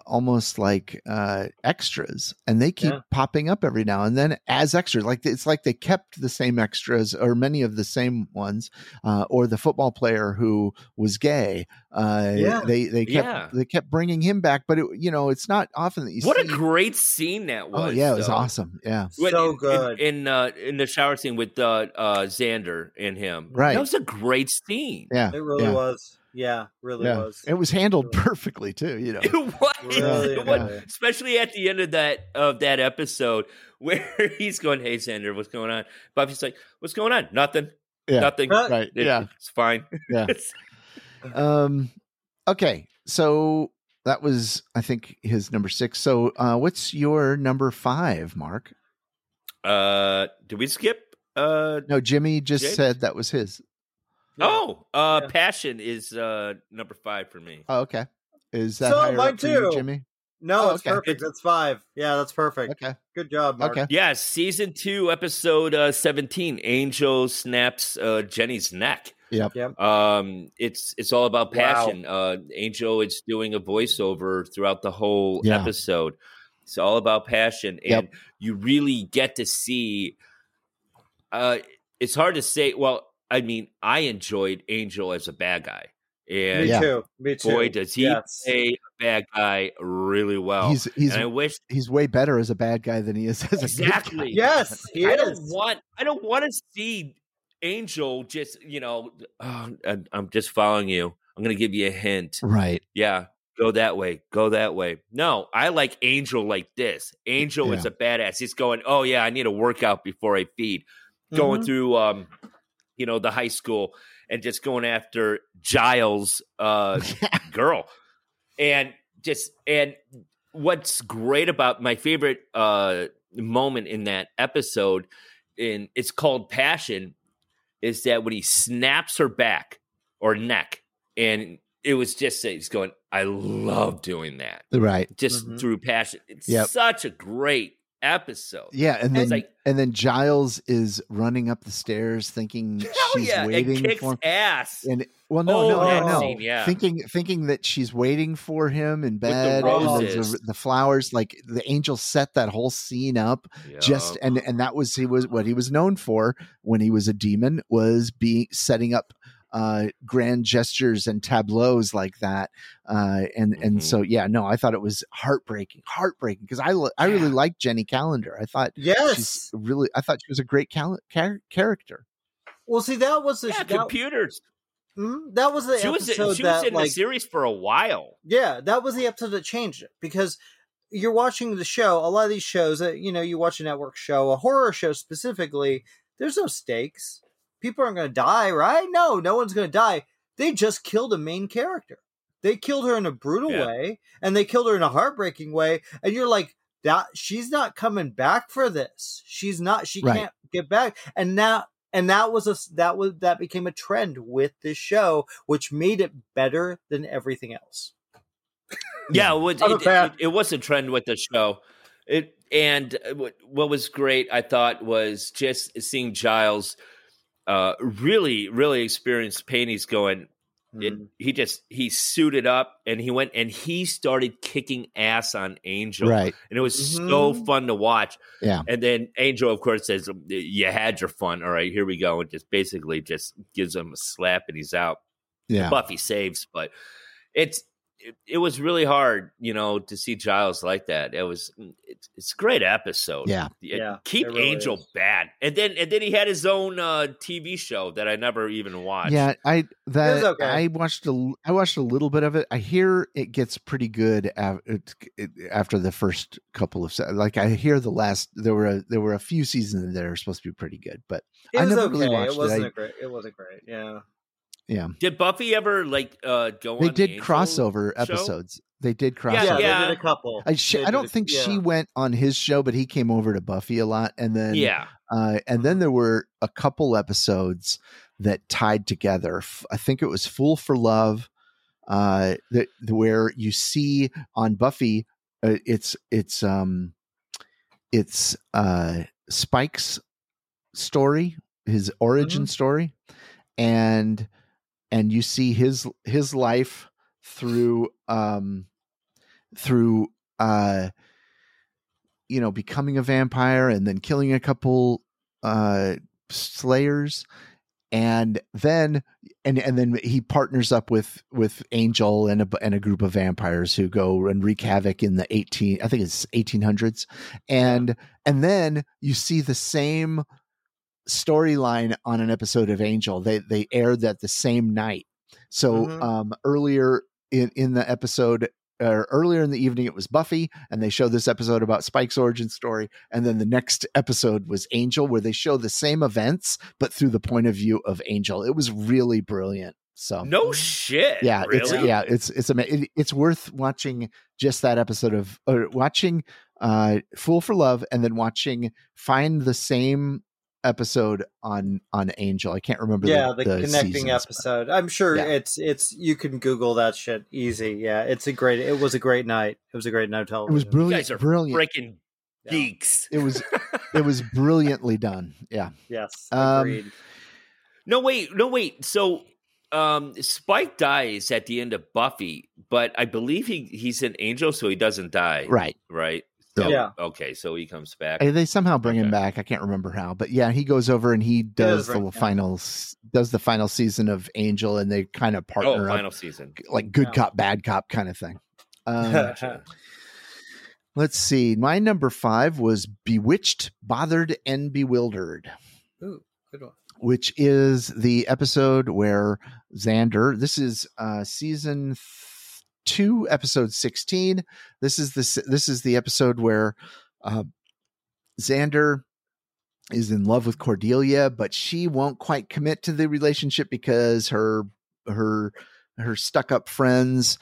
almost like uh extras and they keep Yeah. popping up every now and then as extras like it's like they kept the same extras or many of the same ones uh or the football player who was gay uh Yeah. they they kept Yeah. they kept bringing him back but it you know it's not often that you what a great scene that was. oh yeah it was though. awesome yeah When- so in- good. in in, uh, in the shower scene with uh, uh, Xander and him. Right. that was a great scene. yeah it really yeah. was. Yeah, really yeah. was. It was handled Really. perfectly too. You know. It was, Really, it was- really. especially at the end of that of that episode where he's going, "Hey, Xander, what's going on?" Buffy's like, "What's going on? Nothing. Yeah. Nothing. Uh, Right. It- yeah. it's fine." Yeah. Um. Okay. So that was, I think, his number six. So, uh, what's your number five, Mark? uh, did we skip? Uh, No, Jimmy just James? said that was his. Oh, uh, Yeah. passion is uh number five for me. Oh, okay. Is that So, higher mine up you, too. Jimmy? No, Oh, it's okay. perfect. That's five. Yeah, that's perfect. Okay. Good job, Mark. Okay. Yeah, season two, episode uh, seventeen. Angel snaps uh, Jenny's neck. Yep. Yep. Um, it's it's all about Wow. passion. Uh, Angel is doing a voiceover throughout the whole Yeah. episode. It's all about passion, and Yep. you really get to see. Uh, it's hard to say. Well, I mean, I enjoyed Angel as a bad guy, and Me Yeah. too. Me too. boy, does he Yes. play a bad guy really well. He's he's and I wish he's way better as a bad guy than he is as a Exactly. good guy. Yes, he I is. don't want. I don't want to see Angel just. You know, oh, I- I'm just following you. I'm going to give you a hint. Right. Yeah, go that way. Go that way. No, I like Angel like this. Angel is a badass. He's going. Oh yeah, I need a workout before I feed. Going Mhm. through, um, you know, the high school and just going after Giles, uh, girl, and just and what's great about my favorite uh moment in that episode in it's called passion is that when he snaps her back or neck and it was just he's going i love doing that right. just Mhm. through passion it's Yep. such a great episode Yeah, and then It's like- and then Giles is running up the stairs thinking hell she's yeah waiting it kicks for him. ass And well, no, Oh, no, no, no. scene, yeah. Thinking thinking that she's waiting for him in bed. and roses. the, the flowers, like the angel set that whole scene up just and and that was he was what he was known for when he was a demon was being setting up uh grand gestures and tableaus like that uh and and Mhm. so yeah no i thought it was heartbreaking heartbreaking because i li- i really Yeah. liked jenny calendar i thought she's Yes. really i thought she was a great cal- char- character Well, see, that was the yeah, that, computers mm, that was the she was episode she was that in like the series for a while Yeah, that was the episode that changed it because you're watching the show. A lot of these shows, that you know, you watch a network show, a horror show specifically. There's no stakes. People aren't going to die, right? No, no one's going to die. They just killed a main character. They killed her in a brutal Yeah. way, and they killed her in a heartbreaking way. And you're like, that she's not coming back for this. She's not. She Right. can't get back. And now, and that was a that was that became a trend with this show, which made it better than everything else. Yeah, it, was, a it, it, it was a trend with the show. It and uh, what, what was great, I thought, was just seeing Giles uh, really, really experienced pain. He's going. Mm-hmm. he just he suited up and he went and he started kicking ass on Angel, right and it was so Mhm. fun to watch. Yeah. and then Angel, of course, says, "You had your fun. All right, here we go," and just basically just gives him a slap and he's out. yeah Buffy saves, but it's it, it was really hard, you know, to see Giles like that. It was it's it's a great episode. yeah It- Yeah, keep really Angel is. bad, and then and then he had his own uh, TV show that I never even watched. Yeah, I that okay. I watched a l- I watched a little bit of it. I hear it gets pretty good af- it- it- after the first couple of se- like I hear the last there were a, there were a few seasons that are supposed to be pretty good, but It I was never okay. really watched it it. wasn't I- a great. It wasn't great. Yeah. Did Buffy ever like uh, go? they on the did Angel crossover show? episodes. They did crossover. Yeah, Yeah. they did a couple. I, sh- I don't did a- think she went on his show, but he came over to Buffy a lot, and then Yeah, uh, and then there were a couple episodes that tied together. I think it was "Fool for Love," uh, that where you see on Buffy, uh, it's it's um, it's uh, Spike's story, his origin story, and and you see his his life through um through uh you know becoming a vampire and then killing a couple uh slayers and then and and then he partners up with with angel and a and a group of vampires who go and wreak havoc in the 18 i think it's 1800s and and then you see the same storyline on an episode of angel they they aired that the same night So Mhm. um, earlier in in the episode. Or earlier in the evening, it was Buffy, and they show this episode about Spike's origin story. And then the next episode was Angel, where they show the same events, but through the point of view of Angel. It was really brilliant. So No shit. yeah it's really? yeah it's it's ama- it, it's worth watching just that episode of or watching uh fool for love and then watching find the same episode on on angel i can't remember yeah, the, the connecting seasons, but- episode. I'm sure Yeah. it's it's you can Google that shit easy. Yeah, it's a great. It was a great night. It was a great night of it television. was You brilliant guys are brilliant freaking Yeah. geeks. it was it was brilliantly done yeah Yes, Um, agreed. No, wait, no, wait. So, um, Spike dies at the end of Buffy, but I believe he he's an angel, so he doesn't die. right Right. So, Yeah. Okay, so he comes back. They somehow bring him back i can't remember how but yeah he goes over and he does does the bring- yeah. final s- does the final season of angel and they kind of oh, partner up final season. like good Yeah. cop bad cop kind of thing um, Let's see. My number five was Bewitched, Bothered, and Bewildered, Ooh, good one. which is the episode where Xander, this is uh, season th- two, episode 16. This is the, s- this is the episode where uh, Xander is in love with Cordelia, but she won't quite commit to the relationship because her, her, her stuck up friends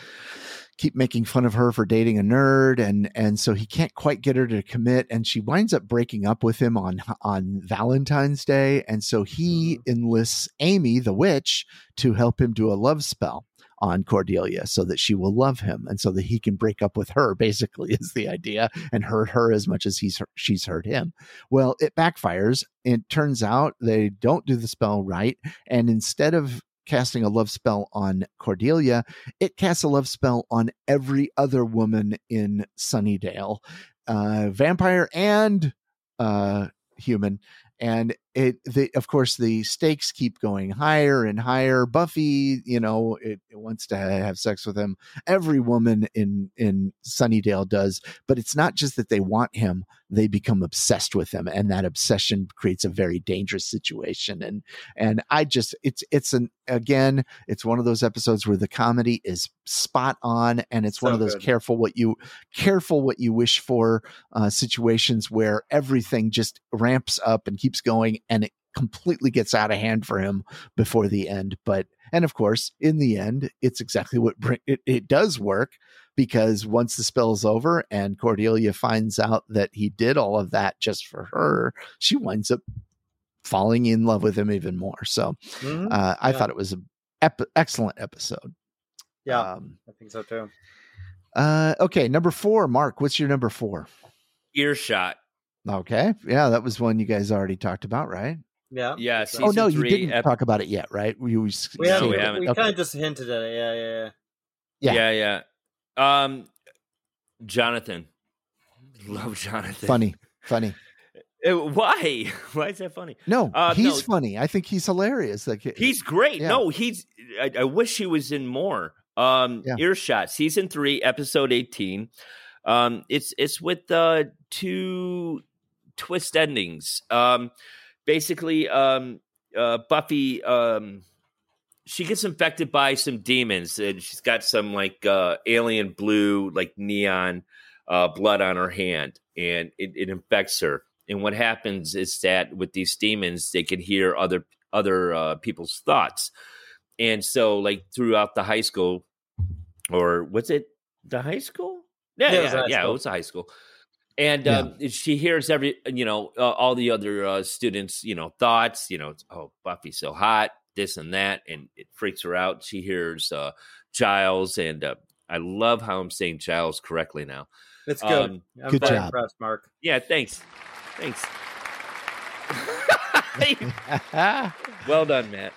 keep making fun of her for dating a nerd and and so he can't quite get her to commit and she winds up breaking up with him on on Valentine's Day and so he enlists Amy the witch to help him do a love spell on Cordelia so that she will love him and so that he can break up with her basically is the idea and hurt her as much as he's she's hurt him well it backfires it turns out they don't do the spell right and instead of casting a love spell on Cordelia it casts a love spell on every other woman in Sunnydale, uh, vampire and uh, human. And it, the, of course, the stakes keep going higher and higher. Buffy, you know, it, it wants to have sex with him. Every woman in in Sunnydale does, but it's not just that they want him; they become obsessed with him, and that obsession creates a very dangerous situation. And and I just, it's it's an again, it's one of those episodes where the comedy is spot on and it's one of those good. careful what you careful what you wish for uh, situations where everything just ramps up and keeps going and it completely gets out of hand for him before the end but and of course in the end it's exactly what bring, it, it does work because once the spell's over and cordelia finds out that he did all of that just for her she winds up falling in love with him even more so Mhm. uh, I Yeah. thought it was an ep- excellent episode. yeah, Um, I think so too. uh, okay, number four, Mark. What's your number four? Earshot. Okay, yeah, that was one you guys already talked about, right? Yeah, Yeah. So- oh no, season you three, didn't ep- talk about it yet, right? We, we, we saved haven't. we haven't. We Okay. kind of just hinted at it. Yeah, yeah, yeah. Yeah. Yeah. Yeah. Um, Jonathan. Love Jonathan. Funny, funny. Uh, why? Why is that funny? No, Uh, he's no. funny. I think he's hilarious. Like He's great. Yeah. No, he's. I, I wish he was in more. Um, Yeah. Earshot, season three, episode eighteen. Um, it's it's with uh, two twist endings. Um, basically, um, uh, Buffy, um, she gets infected by some demons, and she's got some like uh, alien blue, like neon uh, blood on her hand, and it, it infects her. And what happens is that with these demons, they can hear other other uh, people's thoughts, and so like throughout the high school, or was it the high school? Yeah, Yeah, yeah, it was yeah, it was a high school. And Yeah. um, she hears every, you know, uh, all the other uh, students, you know, thoughts, you know, oh, Buffy's so hot, this and that, and it freaks her out. She hears uh, Giles, and uh, I love how I'm saying Giles correctly now. that's good. Um, I'm good job. impressed, Mark. yeah, thanks, thanks. well done, Matt.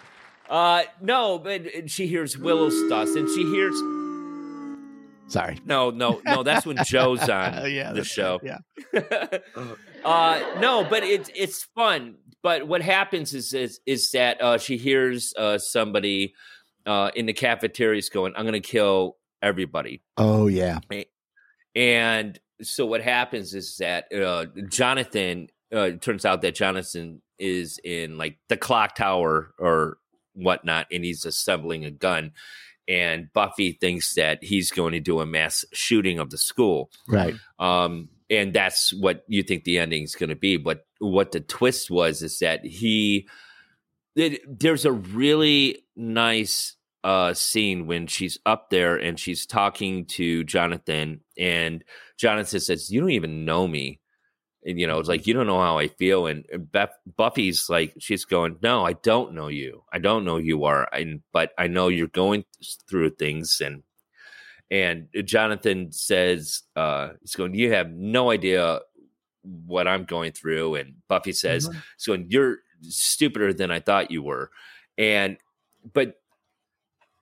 Uh, no, but she hears Willow's thoughts, and she hears Sorry. no, no, no. That's when Joe's on yeah, the show. Yeah. uh no but it's it's fun but what happens is is, is that uh she hears uh somebody uh in the cafeterias going i'm gonna kill everybody Oh yeah. and so what happens is that uh jonathan uh it turns out that jonathan is in like the clock tower or whatnot, and he's assembling a gun. And Buffy thinks that he's going to do a mass shooting of the school. Right. Um, and that's what you think the ending is going to be. But what the twist was is that he, it, there's a really nice uh, scene when she's up there and she's talking to Jonathan, and Jonathan says, "You don't even know me." And, you know, it's like you don't know how I feel, and Beth, Buffy's like, she's going, "No, I don't know you. I don't know who you are, and but I know you're going through things." And and Jonathan says, uh, "He's going, you have no idea what I'm going through." And Buffy says, Mhm. "So you're stupider than I thought you were," and but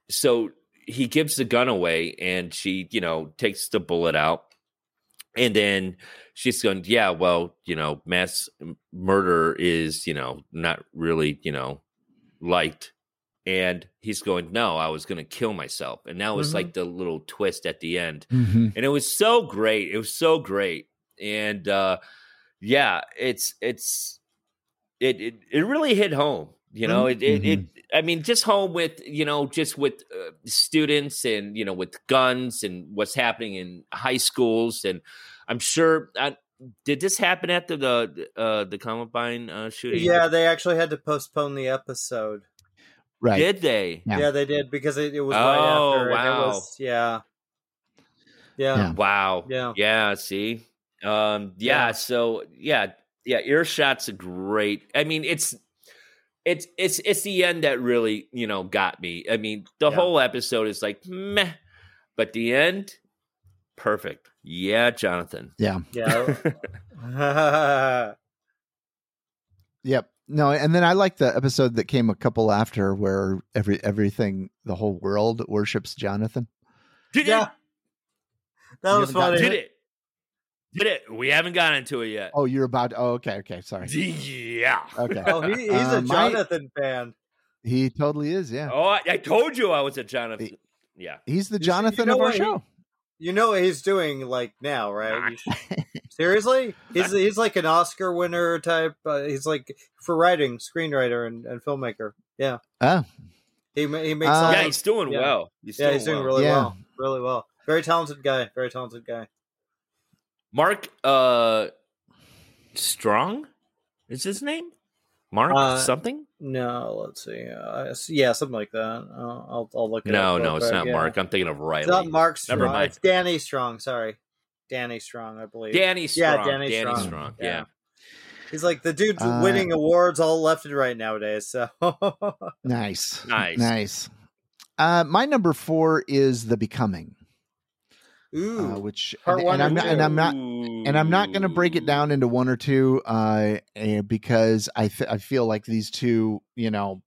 so he gives the gun away and she you know takes the bullet out and then she's going yeah well you know mass murder is you know not really you know liked. And he's going no i was going to kill myself. And that was Mhm. like the little twist at the end. Mhm. and it was so great it was so great. And uh yeah it's it's it it, it really hit home you know it, it it i mean just home with you know just with uh, students and you know with guns and what's happening in high schools and i'm sure I, did this happen after the uh the columbine uh shooting Yeah, they actually had to postpone the episode. Right. did they Yeah. Yeah, they did because it, it was right Oh, after. wow. it was, yeah. Yeah. Yeah. Wow. Yeah. Yeah. See. Um. Yeah. Yeah. So yeah. Yeah. Earshot's a great. I mean, it's it's it's it's the end that really you know got me. I mean, the Yeah. whole episode is like meh, but the end, perfect. Yeah, Jonathan. Yeah. Yeah. Yep. No, and then I like the episode that came a couple after where every everything the whole world worships Jonathan. Did yeah. it? That You was funny. Did it? Did it? We haven't gotten into it yet. Oh, you're about oh okay, okay, sorry. Yeah. Okay. Oh, he, he's Uh, a my- Jonathan fan. He totally is, yeah. Oh, I, I told you I was a Jonathan. Yeah. He's the You you Jonathan know of our what he- show. You know what he's doing like now, right? Seriously, he's he's like an Oscar winner type. Uh, he's like for writing, screenwriter, and, and filmmaker. Yeah, Oh, he he makes. Uh, yeah, he's doing yeah. well. He's yeah, he's doing well. really Yeah. well, really well. Very talented guy. Very talented guy. Mark uh Strong is his name? Mark Uh, something? No, let's see. Uh, yeah, something like that. Uh, I'll I'll look. It No, up real no, it's quick, not yeah. Mark. I'm thinking of Riley. It's not Mark Strong. Never mind. It's Danny Strong. Sorry, Danny Strong. I believe. Danny Yeah, Strong. Danny Danny, Strong. Strong. Yeah. Yeah. He's like the dude's Uh, winning awards all left and right nowadays. So nice. Nice. Nice. Uh, my number four is The Becoming, ooh, uh, which and, and I'm and not, and I'm not and I'm not going to break it down into one or two uh, eh, because I th- I feel like these two, you know,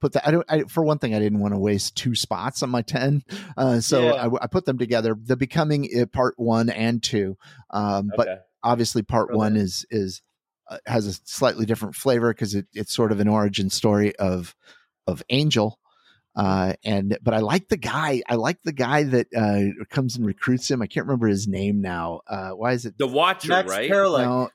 put that. I don't. I, for one thing, I didn't want to waste two spots on my ten, uh, so Yeah. I, I put them together. The Becoming uh, Part One and Two, um, but obviously Part Really? One is is uh, has a slightly different flavor because it, it's sort of an origin story of of Angel. Uh, and but I like the guy. I like the guy that uh, comes and recruits him. I can't remember his name now. Uh, why is it? The Watcher, Max right? Perlich. No,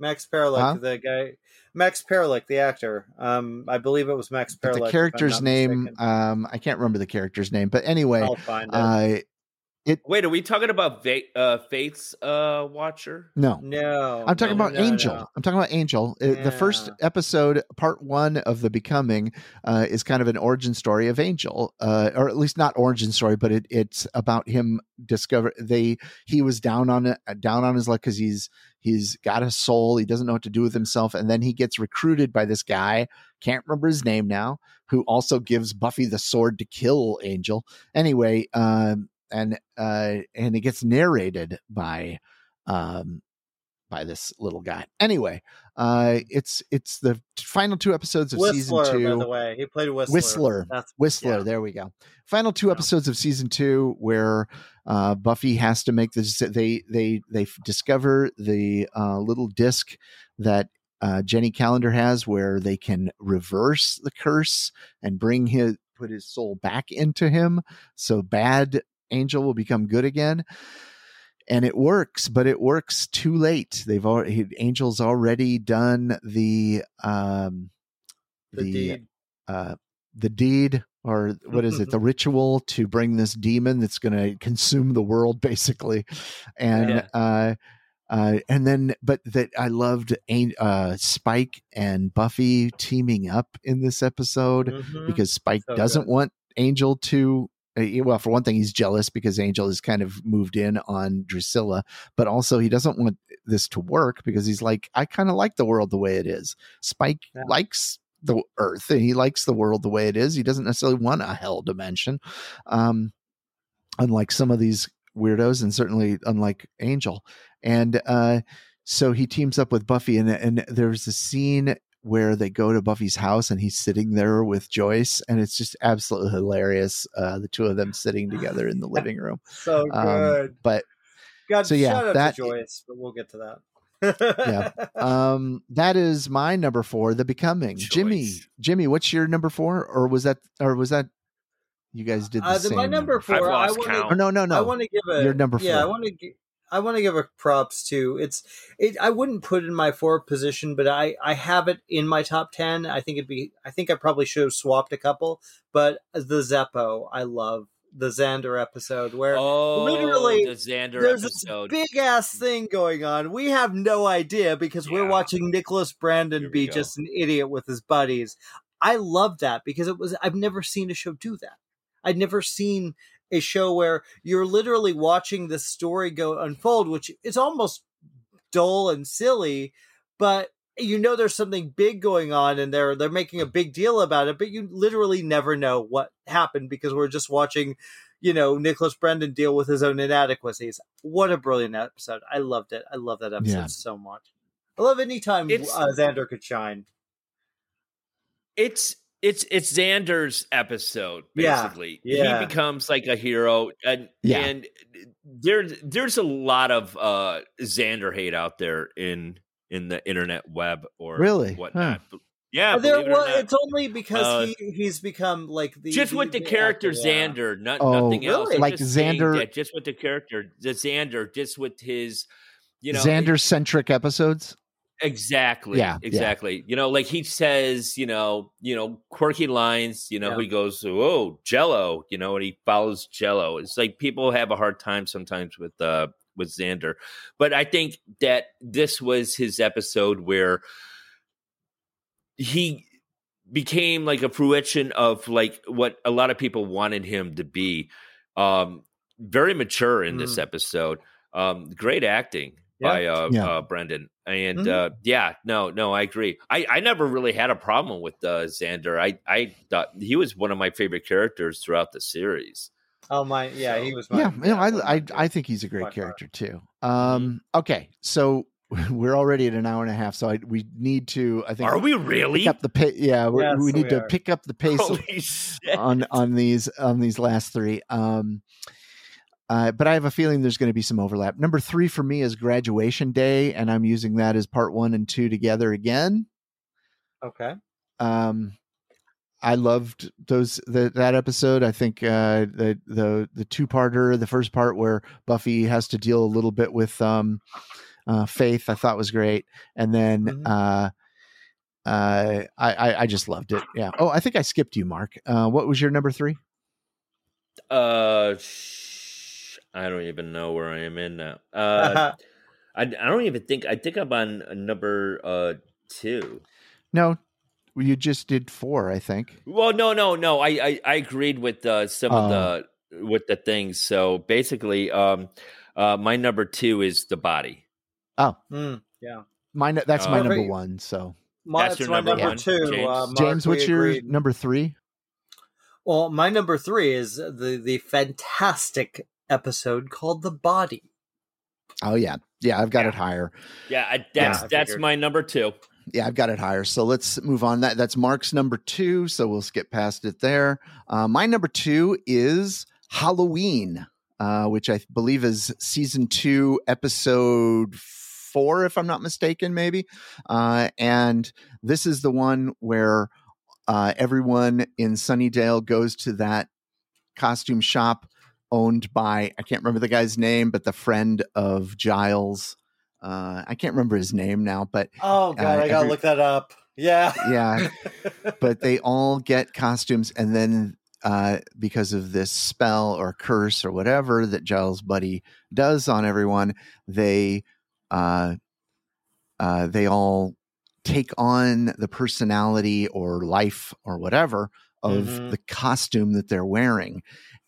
Max Perlich, Huh? the guy. Max Perlich, the actor. Um, I believe it was Max but the character's name. Um, I can't remember the character's name. But anyway, I'll find it. uh, Wait, are we talking about Va- uh, Faith's uh, Watcher? no, no, I'm talking no, about no, Angel. no. I'm talking about Angel. Uh, The first episode, part one of the Becoming, uh, is kind of an origin story of Angel, uh, or at least not origin story, but it, it's about him discover they he was down on it, down on his luck because he's he's got a soul. He doesn't know what to do with himself, and then he gets recruited by this guy. Can't remember his name now. Who also gives Buffy the sword to kill Angel. Anyway, um, and uh, and it gets narrated by um by this little guy. Anyway, uh it's it's the final two episodes of Whistler, season by the two. way, he played Whistler. Whistler. That's Whistler, yeah. there we go. Final two Yeah. episodes of season two where uh, Buffy has to make this. They they they discover the uh, little disc that uh, Jenny Calendar has, where they can reverse the curse and bring his put his soul back into him. So bad angel will become good again. And it works, but it works too late. They've already Angel's already done the um the, deed. uh the deed or what is it the ritual to bring this demon that's going to consume the world basically and Yeah. uh uh and then but that i loved uh spike and buffy teaming up in this episode Mhm. because spike So doesn't good. want angel to well for one thing he's jealous because angel has kind of moved in on drusilla but also he doesn't want this to work because he's like i kind of like the world the way it is. Spike Yeah. likes the earth and he likes the world the way it is. He doesn't necessarily want a hell dimension. Um unlike some of these weirdos and certainly unlike angel. And uh so he teams up with buffy and and there's a scene where they go to buffy's house and he's sitting there with joyce and it's just absolutely hilarious uh the two of them sitting together in the living room so um, good. but God, so yeah, shout that- Joyce, but we'll get to that. Yeah. um that is my number four the becoming jimmy jimmy what's your number four or was that or was that you guys did the Uh, same my number I've four. I lost want count. Oh, no no I want to give a You're number Yeah, I want to. I want to give a props to it's. It. I wouldn't put it in my fourth position, but I. I have it in my top ten. I think it'd be. I think I probably should have swapped a couple, but the Zeppo, I love the Xander episode where Oh, literally, the Xander there's episode. this big ass thing going on. We have no idea because we're watching Nicholas Brendon be go. just an idiot with his buddies. I love that because it was I've never seen a show do that. I'd never seen a show where you're literally watching the story go unfold, which is almost dull and silly, but you know there's something big going on and they're they're making a big deal about it, but you literally never know what happened because we're just watching, you know, Nicholas Brendon deal with his own inadequacies. What a brilliant episode. I loved it. I love that episode Yeah. so much. I love any time uh, Xander could shine. it's it's it's Xander's episode basically. yeah. He becomes like a hero and Yeah. and there there's a lot of uh Xander hate out there in in the internet web or Really? whatnot. Yeah, Uh, there, it well, it's only because Uh, he he's become like the just with the, character actor, yeah. Xander, not Oh, nothing else. really? I'm Like just Xander- that just with the character, the Xander, just with his, you know, xander centric episodes Exactly. Yeah, yeah. Exactly. You know, like he says, you know, you know, quirky lines, you know, Yeah. he goes, Oh, Jello, you know, and he follows Jello. It's like people have a hard time sometimes with uh with Xander. But I think that this was his episode where he became like a fruition of like what a lot of people wanted him to be. Um very mature in this Mm. episode. Um great acting Yeah. by uh, Yeah. uh Brendon. And Mhm. uh yeah, no, no, I agree. I I never really had a problem with uh Xander. I I thought he was one of my favorite characters throughout the series. Oh my, yeah, he was. My, yeah, you know, one of my I, I. I think he's a great by far. character too. Um, okay, so we're already at an hour and a half, so I, we need to. I think Are we really? pick up the pace. Yeah, we're, Yes, we need we to pick up the pace on on these on these last three. Um, uh, but I have a feeling there's going to be some overlap. Number three for me is graduation day, and I'm using that as part one and two together again. Okay. um i loved those the, that episode i think uh the the the two parter the first part where buffy has to deal a little bit with um uh faith i thought was great and then Mhm. uh uh I, I i just loved it yeah oh i think i skipped you mark uh what was your number three Uh sh- I don't even know where I am in now. Uh I, I don't even think I think I'm on uh, number uh 2. no you just did four i think Well, no, no, no. I I, I agreed with uh, some of the with the things. So basically, um, uh, my number two is the body. oh Mm, yeah. mine that's my number Perfect. one so My, That's that's your my number number one, two. James? Uh, Mark, james what's we your agreed. number three Well, my number three is the the fantastic episode called "The Body." oh yeah yeah i've got Yeah. it higher Yeah, I, that's Yeah, I that's my number two. Yeah, I've got it higher. So let's move on. That that's Mark's number two. So we'll skip past it there. Uh, my number two is Halloween, uh, which I believe is season two, episode four, if I'm not mistaken, maybe. Uh, and this is the one where uh, everyone in Sunnydale goes to that costume shop owned by I can't remember the guy's name, but the friend of Giles. Uh, I can't remember his name now, but Oh god, Uh, I gotta every- look that up. Yeah. Yeah. but they all get costumes and then uh, because of this spell or curse or whatever that Giles Buddy does on everyone, they uh, uh, they all take on the personality or life or whatever of Mhm. the costume that they're wearing.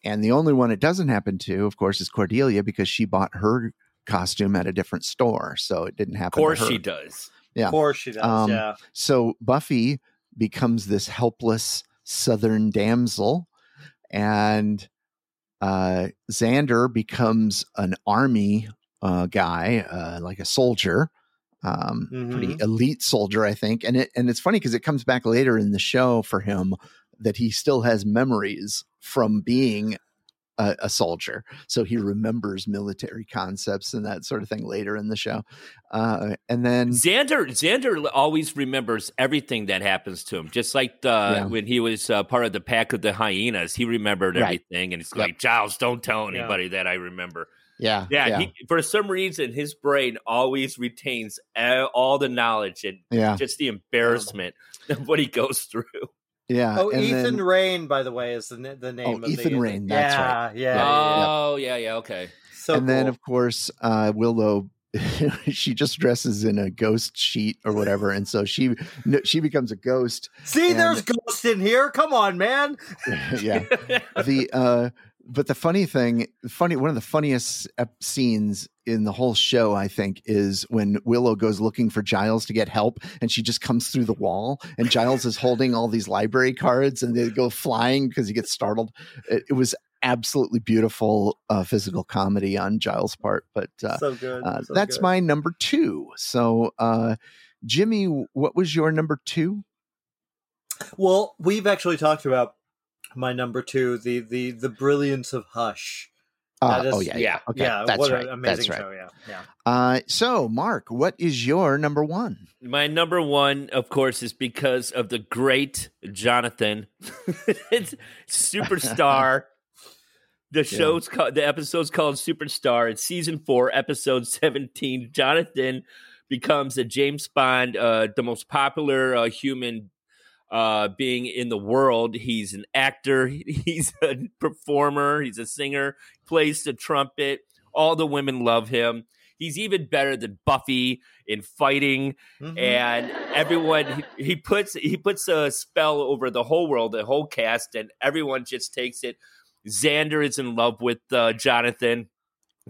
And the only one it doesn't happen to, of course, is Cordelia because she bought her costume at a different store, so it didn't happen. Of happen. course to her. she does. Yeah. Of course she does. Um, yeah. So Buffy becomes this helpless southern damsel, and uh, Xander becomes an army uh, guy, uh, like a soldier, um, pretty elite soldier, I think. And it and it's funny because it comes back later in the show for him that he still has memories from being a, a soldier, so he remembers military concepts and that sort of thing later in the show. Uh, and then Xander Xander always remembers everything that happens to him, just like the, Yeah. when he was uh, part of the pack of the hyenas. He remembered Right. everything, and it's Yep. like Giles, don't tell Yeah. anybody that I remember. yeah, Yeah, He, for some reason, his brain always retains all the knowledge and yeah, just the embarrassment of what he goes through. Yeah. Oh, and Ethan then- Rayne, by the way, is the the name. of Ethan the, Rayne, that's yeah, right. Yeah, Yeah, yeah. oh, yeah, yeah, okay. So and then of course uh, Willow. she just dresses in a ghost sheet or whatever, and so she she becomes a ghost. see, and- there's ghosts in here. Come on, man. yeah, the uh, but the funny thing, funny one of the funniest scenes in the whole show, I think, is when Willow goes looking for Giles to get help, and she just comes through the wall, and Giles is holding all these library cards, and they go flying because he gets startled. It, it was absolutely beautiful uh, physical comedy on Giles' part, but uh, so good. uh, so that's good. my number two. So, uh, Jimmy, what was your number two? Well, we've actually talked about my number two, the the the brilliance of Hush. Uh, That is- oh yeah, yeah, yeah, okay, yeah, that's what right. an amazing that's right. show. Yeah, yeah. Uh, so, Mark, what is your number one? My number one, of course, is because of the great Jonathan. it's superstar. The show's called the episode's called Superstar. It's season four, episode seventeen. Jonathan becomes a James Bond, uh, the most popular uh, human uh, being in the world. He's an actor. He's a performer. He's a singer. Plays the trumpet. All the women love him. He's even better than Buffy in fighting Mhm. and everyone he, he puts he puts a spell over the whole world, the whole cast, and everyone just takes it. Xander is in love with uh, Jonathan.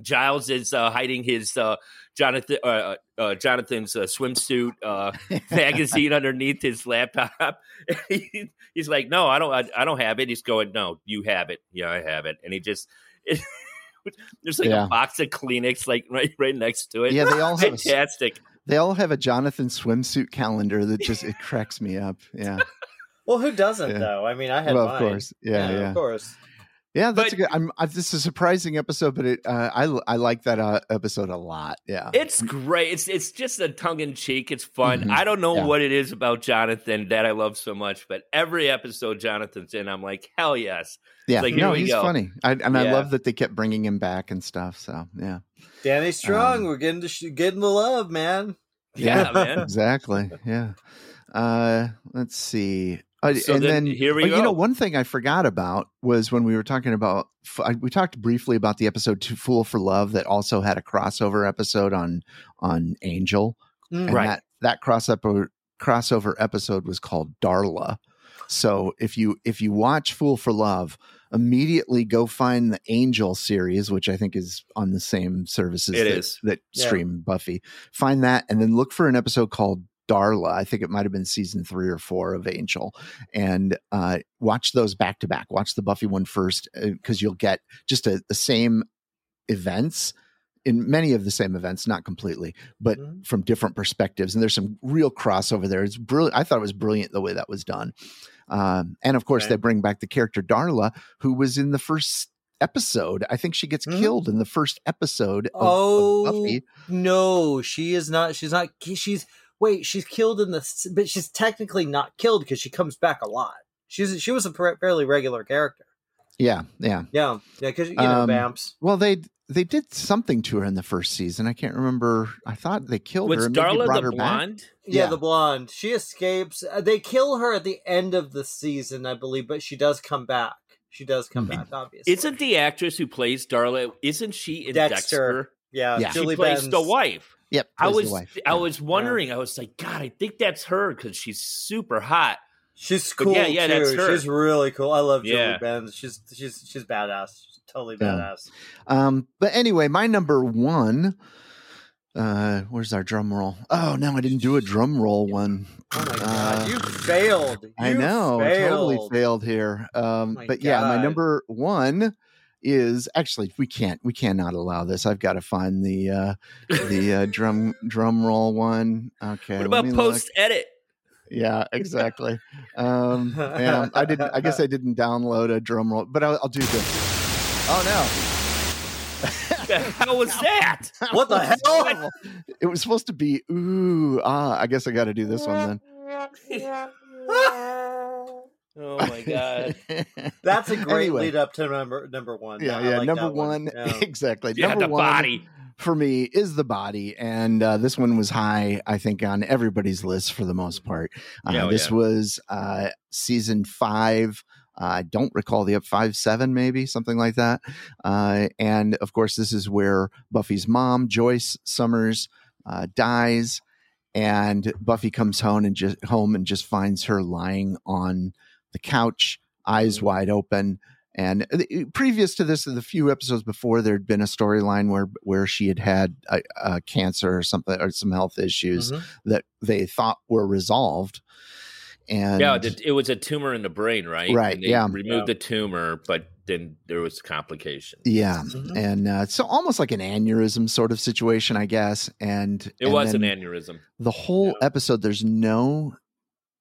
Giles is uh, hiding his uh, Jonathan uh, uh, Jonathan's uh, swimsuit uh, magazine underneath his laptop. He- he's like, "No, I don't. I, I don't have it." He's going, "No, you have it. Yeah, I have it." And he just there's like Yeah. a box of Kleenex like right right next to it. Yeah, they all have a, s- fantastic. they all have a Jonathan swimsuit calendar that just it cracks me up. Yeah, Well, who doesn't Yeah. though? I mean, I had well, mine. of course. Yeah, yeah, of course. Yeah. That's But- a good. I'm. I, this is a surprising episode, but it. Uh, I I like that uh, episode a lot. Yeah. It's great. It's it's just a tongue in cheek. It's fun. Mhm. I don't know Yeah. what it is about Jonathan that I love so much, but every episode Jonathan's in, I'm like, hell yes. yeah. like, here no, we he's go. funny, I, and I love that they kept bringing him back and stuff. So yeah. Danny Strong, Um, we're getting to sh- getting the love, man. Yeah, man. exactly. Yeah. Uh, let's see. Uh, So and then then, here we oh, You know, one thing I forgot about was when we were talking about. We talked briefly about the episode "To Fool for Love" that also had a crossover episode on on Angel, Mm. and Right. that that crossover crossover episode was called Darla. So if you if you watch Fool for Love, immediately go find the Angel series, which I think is on the same services It that, is. that Yeah. stream Buffy. Find that and then look for an episode called Darla. I think it might have been season three or four of Angel, and uh, watch those back to back. Watch the Buffy one first because you'll get just a, the same events in many of the same events, not completely, but Mhm. from different perspectives. And there's some real crossover there. It's brilliant. I thought it was brilliant the way that was done. Um, and of course, Right. they bring back the character Darla, who was in the first episode. I think she gets Mhm. killed in the first episode of, Oh, of Buffy. No, she is not. She's not. She's wait. She's killed in the, but she's technically not killed because she comes back a lot. She's she was a fa- fairly regular character. Yeah, yeah, Yeah, yeah, because you know, Um, vamps. Well, they they did something to her in the first season. I can't remember. I thought they killed Was her. and maybe Darla brought the her back. blonde? Yeah, yeah. the blonde. She escapes. Uh, They kill her at the end of the season, I believe, but she does come back. She does come Mhm. back, obviously. Isn't the actress who plays Darla? Isn't she in Dexter. Dexter? yeah, Yeah. She Julie plays Benz. the wife. Yep, I was. I Yeah. was wondering. I was like, God, I think that's her because she's super hot. She's But cool yeah, yeah, too. that's her. She's really cool. I love Julie Yeah. Benz. She's she's she's badass. She's totally Yeah. badass. Um, but anyway, my number one. Uh, where's our drum roll? Oh no, I didn't do a drum roll one. Oh my Uh, god, you failed. I You know, totally failed. failed here. Um, my but yeah, my number one is actually we can't we cannot allow this. I've got to find the uh, the uh, drum drum roll one. Okay, What about me post edit? Yeah, exactly. um, yeah, I didn't. I guess I didn't download a drum roll, but I'll, I'll do this. Oh no! How was that? What the hell? It was supposed to be ooh ah. I guess I got to do this one Oh my god! That's a great Anyway. lead up to number number one. Yeah, I yeah. like number that one, Yeah. exactly. Yeah, number the one body. for me is the body, and uh, this one was high. I think on everybody's list for the most part. Uh, Yeah, oh, this yeah. was uh, season five. Uh, I don't recall the up five seven maybe something like that. Uh, and of course, this is where Buffy's mom, Joyce Summers, uh, dies, and Buffy comes home and just home and just finds her lying on the couch, eyes wide open. And uh, previous to this, the few episodes before, there had been a storyline where where she had had a, a cancer or something or some health issues Mhm. that they thought were resolved. And yeah, it, it was a tumor in the brain, right? Right, And they yeah. Removed Yeah. the tumor, but then there was complications. yeah, Mhm. and uh, so almost like an aneurysm sort of situation, I guess. And It and was an aneurysm. the whole Yeah. episode. There's no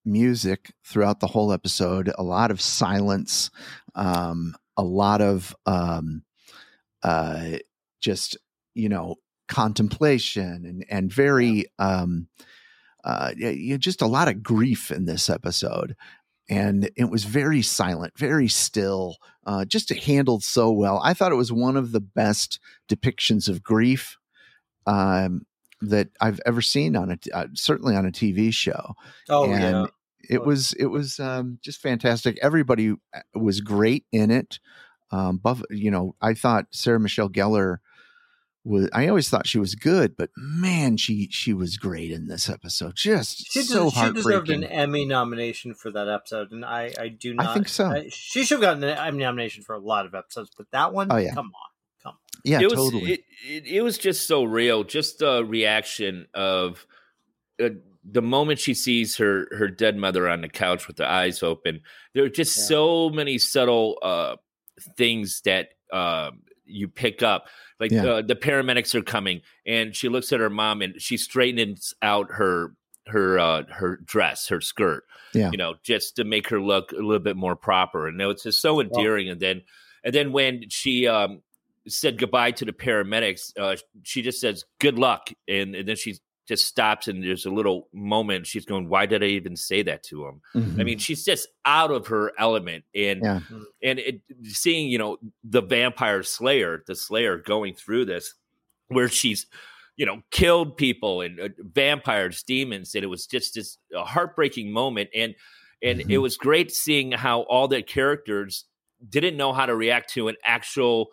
music throughout the whole episode. A lot of silence. Um, a lot of um, uh, just you know contemplation and and very um, uh, yeah, yeah, just a lot of grief in this episode. And it was very silent, very still, uh, just handled so well. I thought it was one of the best depictions of grief um, that I've ever seen on a, uh, certainly on a TV show Oh and yeah. It was it was um, just fantastic. Everybody uh, was great in it. Um, Buff, you know, I thought Sarah Michelle Gellar was. I always thought she was good, but man, she she was great in this episode. Just She, so des- she deserved heartbreaking. an Emmy nomination for that episode, and I, I do I not think so. I- she should have gotten an Emmy nomination for a lot of episodes, but that one, Oh, yeah. come on. yeah, it was totally. it, it, it was just so real. Just the reaction of uh, the moment she sees her her dead mother on the couch with her eyes open. There are just Yeah. so many subtle uh, things that um, you pick up. Like Yeah. uh, the paramedics are coming, and she looks at her mom, and she straightens out her her uh, her dress, her skirt. Yeah. you know, just to make her look a little bit more proper. And it's just so endearing. And then and then when she um, said goodbye to the paramedics, uh, she just says good luck, and, and then she just stops, and there's a little moment. She's going, "Why did I even say that to him?" Mhm. I mean, she's just out of her element, and Yeah. and it, seeing you know the vampire slayer, the slayer going through this, where she's you know killed people and uh, vampires, demons, and it was just this a heartbreaking moment, and and it Mhm. was great seeing how all the characters didn't know how to react to an actual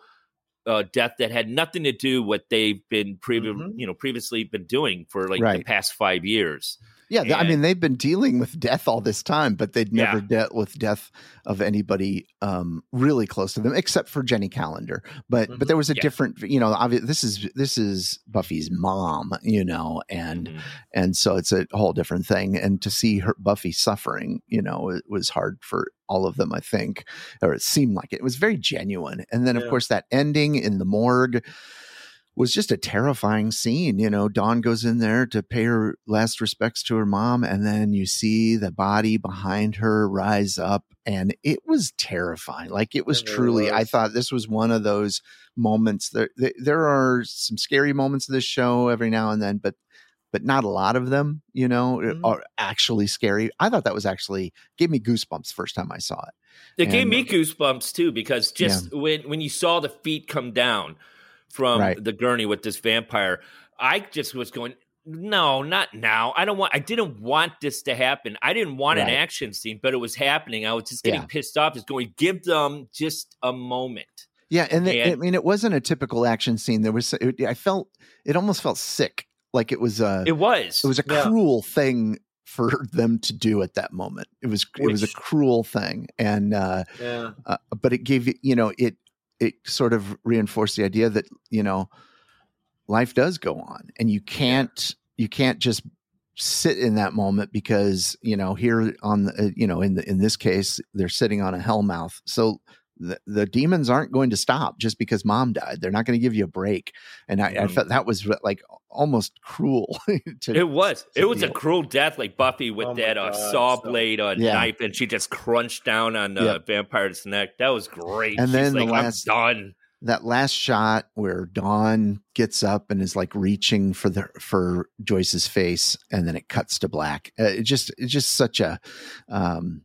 uh, death that had nothing to do with what they've been previ- Mhm. you know previously been doing for like the past five years. Yeah, th- I mean they've been dealing with death all this time, but they'd Yeah. never dealt with death of anybody um, really close to them, except for Jenny Calendar. But but Mhm. there was a Yeah. different, you know, obvi- this is this is Buffy's mom, you know, and Mhm. and so it's a whole different thing. And to see her Buffy suffering, you know, it was hard for all of them, I think, or it seemed like it, it was very genuine. And then of course that ending in the morgue was just a terrifying scene. You know, Dawn goes in there to pay her last respects to her mom, and then you see the body behind her rise up, and it was terrifying. Like it was It really truly. I thought this was one of those moments. There, there, are some scary moments of this show every now and then, but but not a lot of them, you know, Mhm. are actually scary. I thought that was actually gave me goosebumps first time I saw it. It gave me goosebumps too because just when when you saw the feet come down from Right. the gurney with this vampire, I just was going, no, not now. I don't want. I didn't want this to happen. I didn't want an action scene, but it was happening. I was just getting Yeah. pissed off. Just going, give them just a moment. Yeah, and, the, I mean, it wasn't a typical action scene. There was, it, I felt, it almost felt sick, like it was a, It was. it was a Yeah. cruel thing for them to do at that moment. It was, it was a cruel thing, and uh, Yeah. uh, but it gave you, you know, it it sort of reinforced the idea that you know, life does go on, and you can't you can't just sit in that moment because you know here on the uh, you know in the in this case they're sitting on a hellmouth. So the, the demons aren't going to stop just because mom died they're not going to give you a break and i, I Mhm. felt that was like almost cruel to, It was. to It was a cruel death, like Buffy with Oh my that uh, saw so- blade uh, Yeah. knife, and she just crunched down on the Yep. vampire's neck. That was great. And She's then the last- I'm done. that last shot where Dawn gets up and is like reaching for the for Joyce's face, and then it cuts to black. Uh, it just it's just such a um,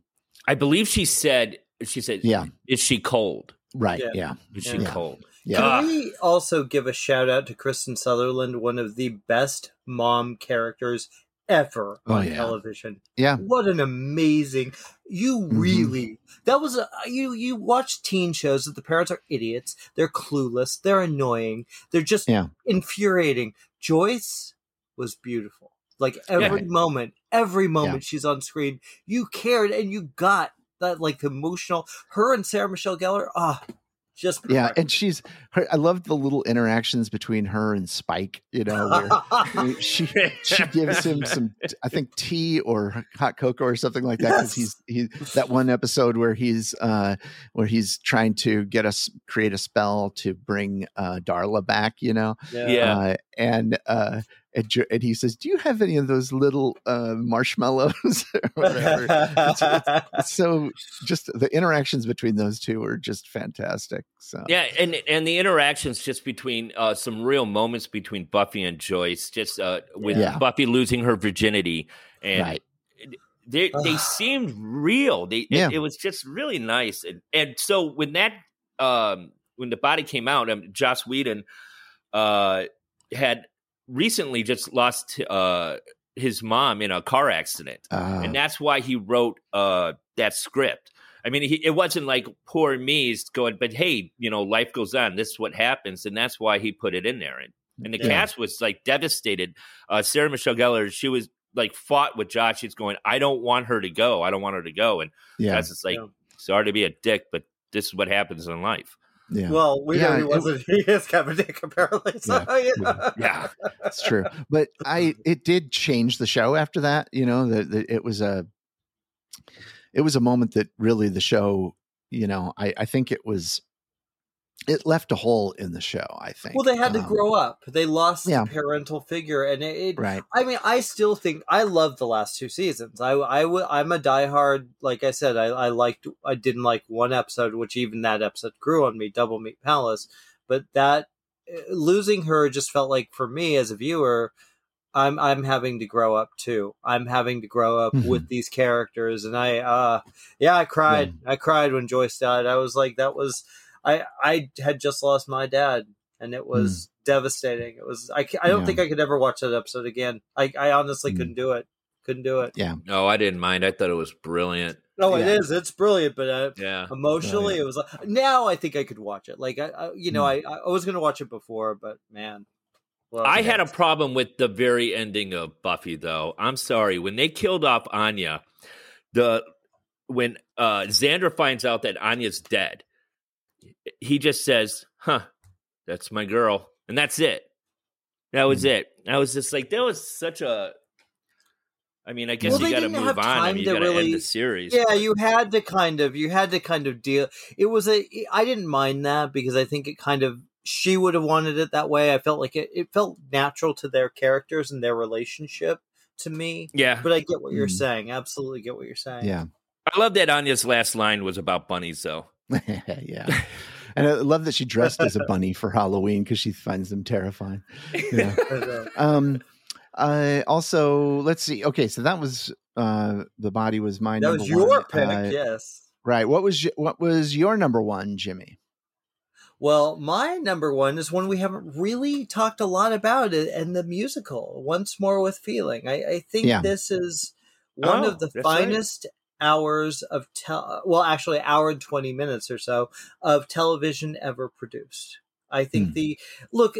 I believe she said. She said, Yeah. is she cold? right. Yeah. Yeah, Is she Yeah. cold?" yeah, Can Ah. we also give a shout out to Kristine Sutherland, one of the best mom characters ever Oh, on yeah. television? yeah. What an amazing! You Mhm. really that was a, you. You watch teen shows that the parents are idiots, they're clueless, they're annoying, they're just Yeah. infuriating. Joyce was beautiful. Like every moment, every moment she's on screen, you cared and you got that like emotional. Her and Sarah Michelle Gellar, ah, just Yeah, and she's her, I love the little interactions between her and Spike. You know, where she she gives him some I think tea or hot cocoa or something like that because Yes. he's he that one episode where he's uh where he's trying to get us create a spell to bring uh Darla back. You know, Yeah. uh, and uh and, Jo- and he says, "Do you have any of those little uh marshmallows or whatever?" It's- it's- it's so just the interactions between those two are just fantastic. So Yeah, and and the interactions just between uh, some real moments between Buffy and Joyce, just uh, with Yeah. Buffy losing her virginity, and Right. they they seemed real. They Yeah. it, it was just really nice, and, and so when that um, when the body came out, um, Joss Whedon uh, had recently just lost uh, his mom in a car accident uh, and that's why he wrote uh, that script. I mean, he, it wasn't like poor me's going, but hey, you know, life goes on. This is what happens, and that's why he put it in there. And, and the Yeah. cast was like devastated. Uh, Sarah Michelle Gellar, she was like fought with Josh. She's going, I don't want her to go. I don't want her to go. And yeah, that's just like, Yeah. sorry to be a dick, but this is what happens in life. Yeah. Well, we Yeah, know he wasn't. He is Kevin Dick apparently. So, yeah. Yeah. It's true, but I it did change the show after that. You know, that it was a it was a moment that really the show. You know, I I think it was it left a hole in the show. I think. Well, they had to Um, grow up. They lost yeah. the parental figure, and it. it Right. I mean, I still think I love the last two seasons. I, I, w- I'm a diehard. Like I said, I, I liked. I didn't like one episode, which even that episode grew on me. Double Meat Palace, but that uh, losing her just felt like for me as a viewer. I'm I'm having to grow up too. I'm having to grow up Mhm. with these characters, and I uh yeah, I cried. I cried when Joyce died. I was like, that was I I had just lost my dad, and it was devastating. It was I I don't. Yeah. think I could ever watch that episode again. I I honestly Mm. couldn't do it. Couldn't do it. Yeah. No, I didn't mind. I thought it was brilliant. No, it Yeah. is. It's brilliant, but uh, Yeah. emotionally, Oh, it was like now I think I could watch it. Like I, I you know, Mm. I I was gonna watch it before, but man, well, I had a problem with the very ending of Buffy, though. I'm sorry when they killed off Anya. The when uh, Xander finds out that Anya's dead, he just says, "Huh, that's my girl," and that's it. That was Hmm. it. I was just like, that was such a. I mean, I guess Well, you got to move on. I mean, you got to really- end the series. Yeah, you had to kind of you had to kind of deal. It was a I didn't mind that because I think it kind of she would have wanted it that way. I felt like it it felt natural to their characters and their relationship to me. yeah. But I get what you're Mm. saying. Absolutely get what you're saying. Yeah. I love that Anya's last line was about bunnies, though. yeah. And I love that she dressed as a bunny for Halloween because she finds them terrifying. Yeah. Um, Uh, also, let's see. Okay, so that was uh, the body was my That was your one. pick, Uh, yes. Right. What was y- what was your number one, Jimmy? Well, my number one is one we haven't really talked a lot about it, and the musical, Once More with Feeling. I, I think Yeah. this is one Oh, of the finest right. Hours of tel well actually hour and 20 minutes or so of television ever produced. I think Hmm. the look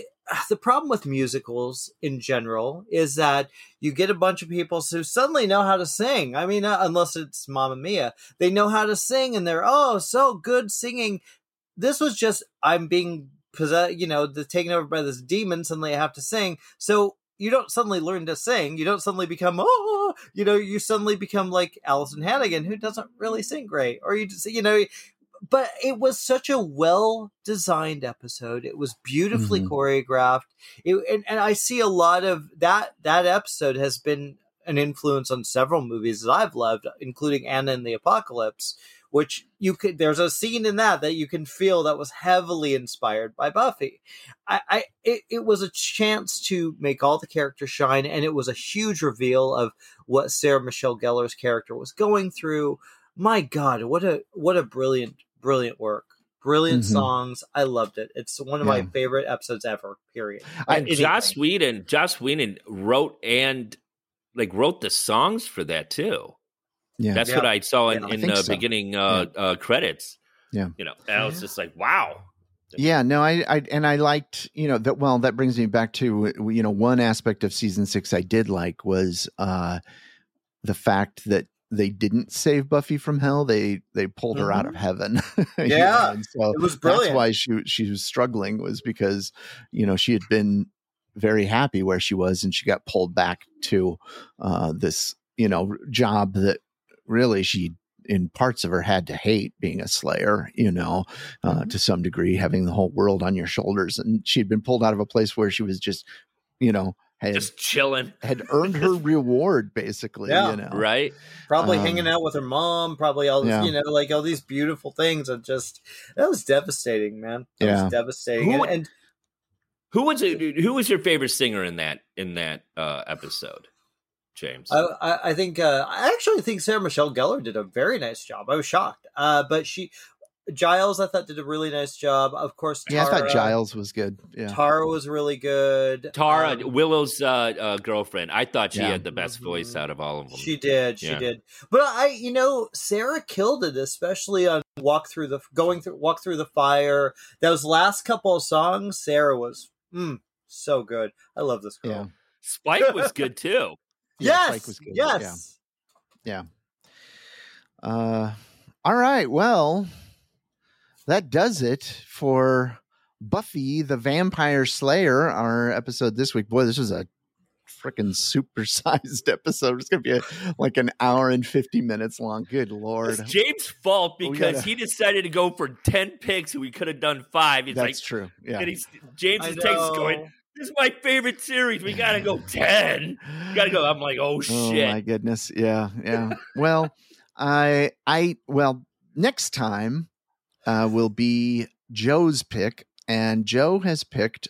the problem with musicals in general is that you get a bunch of people who suddenly know how to sing. I mean unless it's Mamma mia they know how to sing and they're oh so good singing. This was just i'm being possessed you know the taken over by this demon suddenly i have to sing. So you don't suddenly learn to sing. You don't suddenly become oh you know you suddenly become like Alyson Hannigan who doesn't really sing great or you just you know but it was such a well designed episode. It was beautifully Mhm. choreographed. It, and, and i see a lot of that that episode has been an influence on several movies that i've loved including anna and the apocalypse which you could there's a scene in that that you can feel that was heavily inspired by buffy i, I it, it was a chance to make all the characters shine and it was a huge reveal of what sarah michelle gellar's character was going through my god what a what a brilliant brilliant work brilliant Mhm. songs i loved it it's one of my favorite episodes ever period I- And Anything. Joss Whedon, Joss Whedon wrote and like wrote the songs for that too. Yeah. That's Yeah. what I saw in, Yeah, I in the so. beginning uh, uh, credits. Yeah. you know, and I was just like, wow. Yeah, no, I, I, and I liked, you know, that. Well, that brings me back to, you know, one aspect of season six I did like was uh the fact that they didn't save Buffy from hell. They they pulled her out of heaven. you know, Yeah, so it was that's brilliant why she she was struggling was because you know she had been very happy where she was, and she got pulled back to uh this you know job that really she in parts of her had to hate being a slayer you know uh, Mhm. to some degree having the whole world on your shoulders and she'd been pulled out of a place where she was just you know had Just chilling, had earned her reward basically Yeah. you know right? probably Um, hanging out with her mom, probably all this, Yeah. you know, like all these beautiful things. And just that was devastating, man. That Yeah. was devastating. Who- And, and Who was it, who was your favorite singer in that in that uh, episode, James? I, I, I think uh, I actually think Sarah Michelle Gellar did a very nice job. I was shocked, uh, but she Giles I thought did a really nice job. Of course, yeah i thought giles was good yeah Tara was really good. Tara, Um, Willow's uh, uh, girlfriend. I thought she Yeah. had the best voice Mhm. out of all of them. She did, she Yeah. did. But I, you know, Sarah killed it, especially on walk through the going through walk through the fire. Those last couple of songs, Sarah was mm, so good. I love this girl. yeah Spike was good too. Yeah, yes, Spike was good. Yeah. yes. Uh, all right. Well, that does it for Buffy the Vampire Slayer, our episode this week. Boy, this was a freaking supersized episode. It's going to be a, like an hour and 50 minutes long. Good Lord. It's James' fault because gotta- he decided to go for ten picks and we could have done five. He's That's like, true. Yeah. and he's James I is takes know. going. This is my favorite series. We gotta go ten. We gotta go. I'm like, oh Oh shit. my goodness. Yeah. Yeah. well, I, I, well, next time uh, will be Joe's pick. And Joe has picked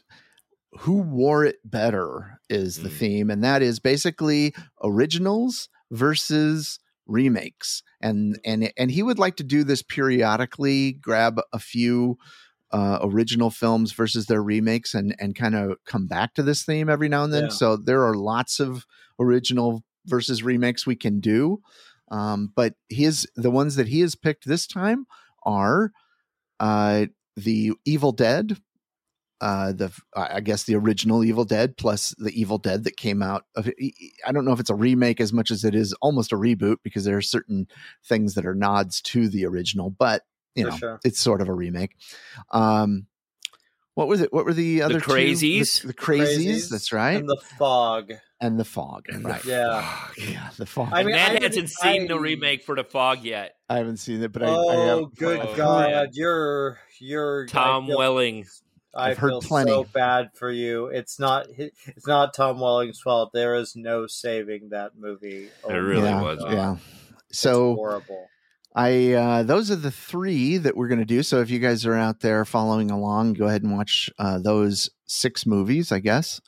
who wore it better is the Mm. theme. And that is basically originals versus remakes. And, and, and he would like to do this periodically, grab a few uh, original films versus their remakes and, and kind of come back to this theme every now and then. Yeah. So there are lots of original versus remakes we can do. Um, but his the ones that he has picked this time are uh, the Evil Dead, uh, the I guess the original Evil Dead plus the Evil Dead that came out. Of, I don't know if it's a remake as much as it is almost a reboot because there are certain things that are nods to the original, but you For know sure. it's sort of a remake. Um, what was it? What were the other two? Crazies? The, the crazies. Crazies That's right. And the fog. And the fog. And the right. Yeah. Yeah, the fog. I mean, Matt I hasn't didn't- seen the remake for the fog yet. I haven't seen it, but I, I oh, have. good Oh, God! man. You're you're Tom I feel- Welling. I I've heard feel plenty. so bad for you. It's not it's not Tom Welling's fault. There is no saving that movie. Oh It really my was. God. Yeah. It's So horrible. I uh, those are the three that we're going to do. So if you guys are out there following along, go ahead and watch uh, those six movies, I guess,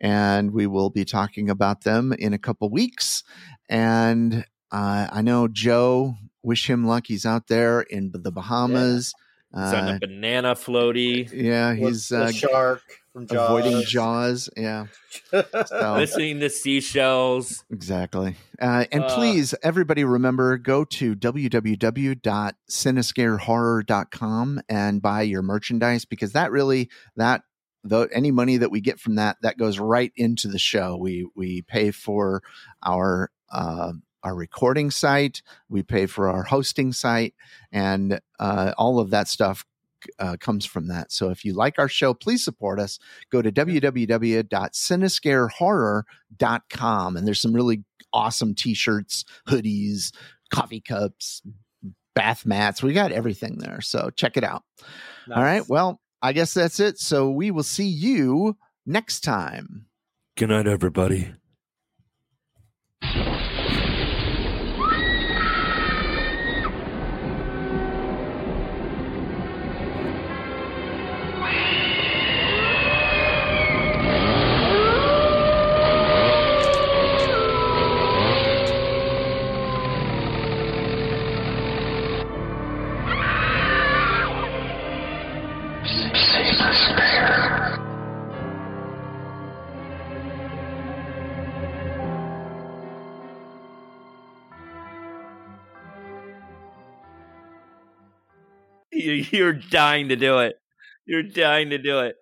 and we will be talking about them in a couple weeks. And uh, I know Joe. Wish him luck. He's out there in the Bahamas. Yeah. He's on a banana floaty. Yeah, he's a shark from Jaws. Avoiding Jaws. Yeah. So, Listening to seashells. Exactly. Uh, and uh, please, everybody remember go to www.cinescarehorror.com and buy your merchandise because that really, that though any money that we get from that that goes right into the show we we pay for our uh, our recording site we pay for our hosting site and uh, all of that stuff uh, comes from that. So if you like our show, please support us. Go to www.cinescarehorror.com and there's some really awesome t-shirts, hoodies, coffee cups, bath mats. We got everything there. So check it out. Nice. All right. Well, I guess that's it. So we will see you next time. Good night, everybody. You're dying to do it. You're dying to do it.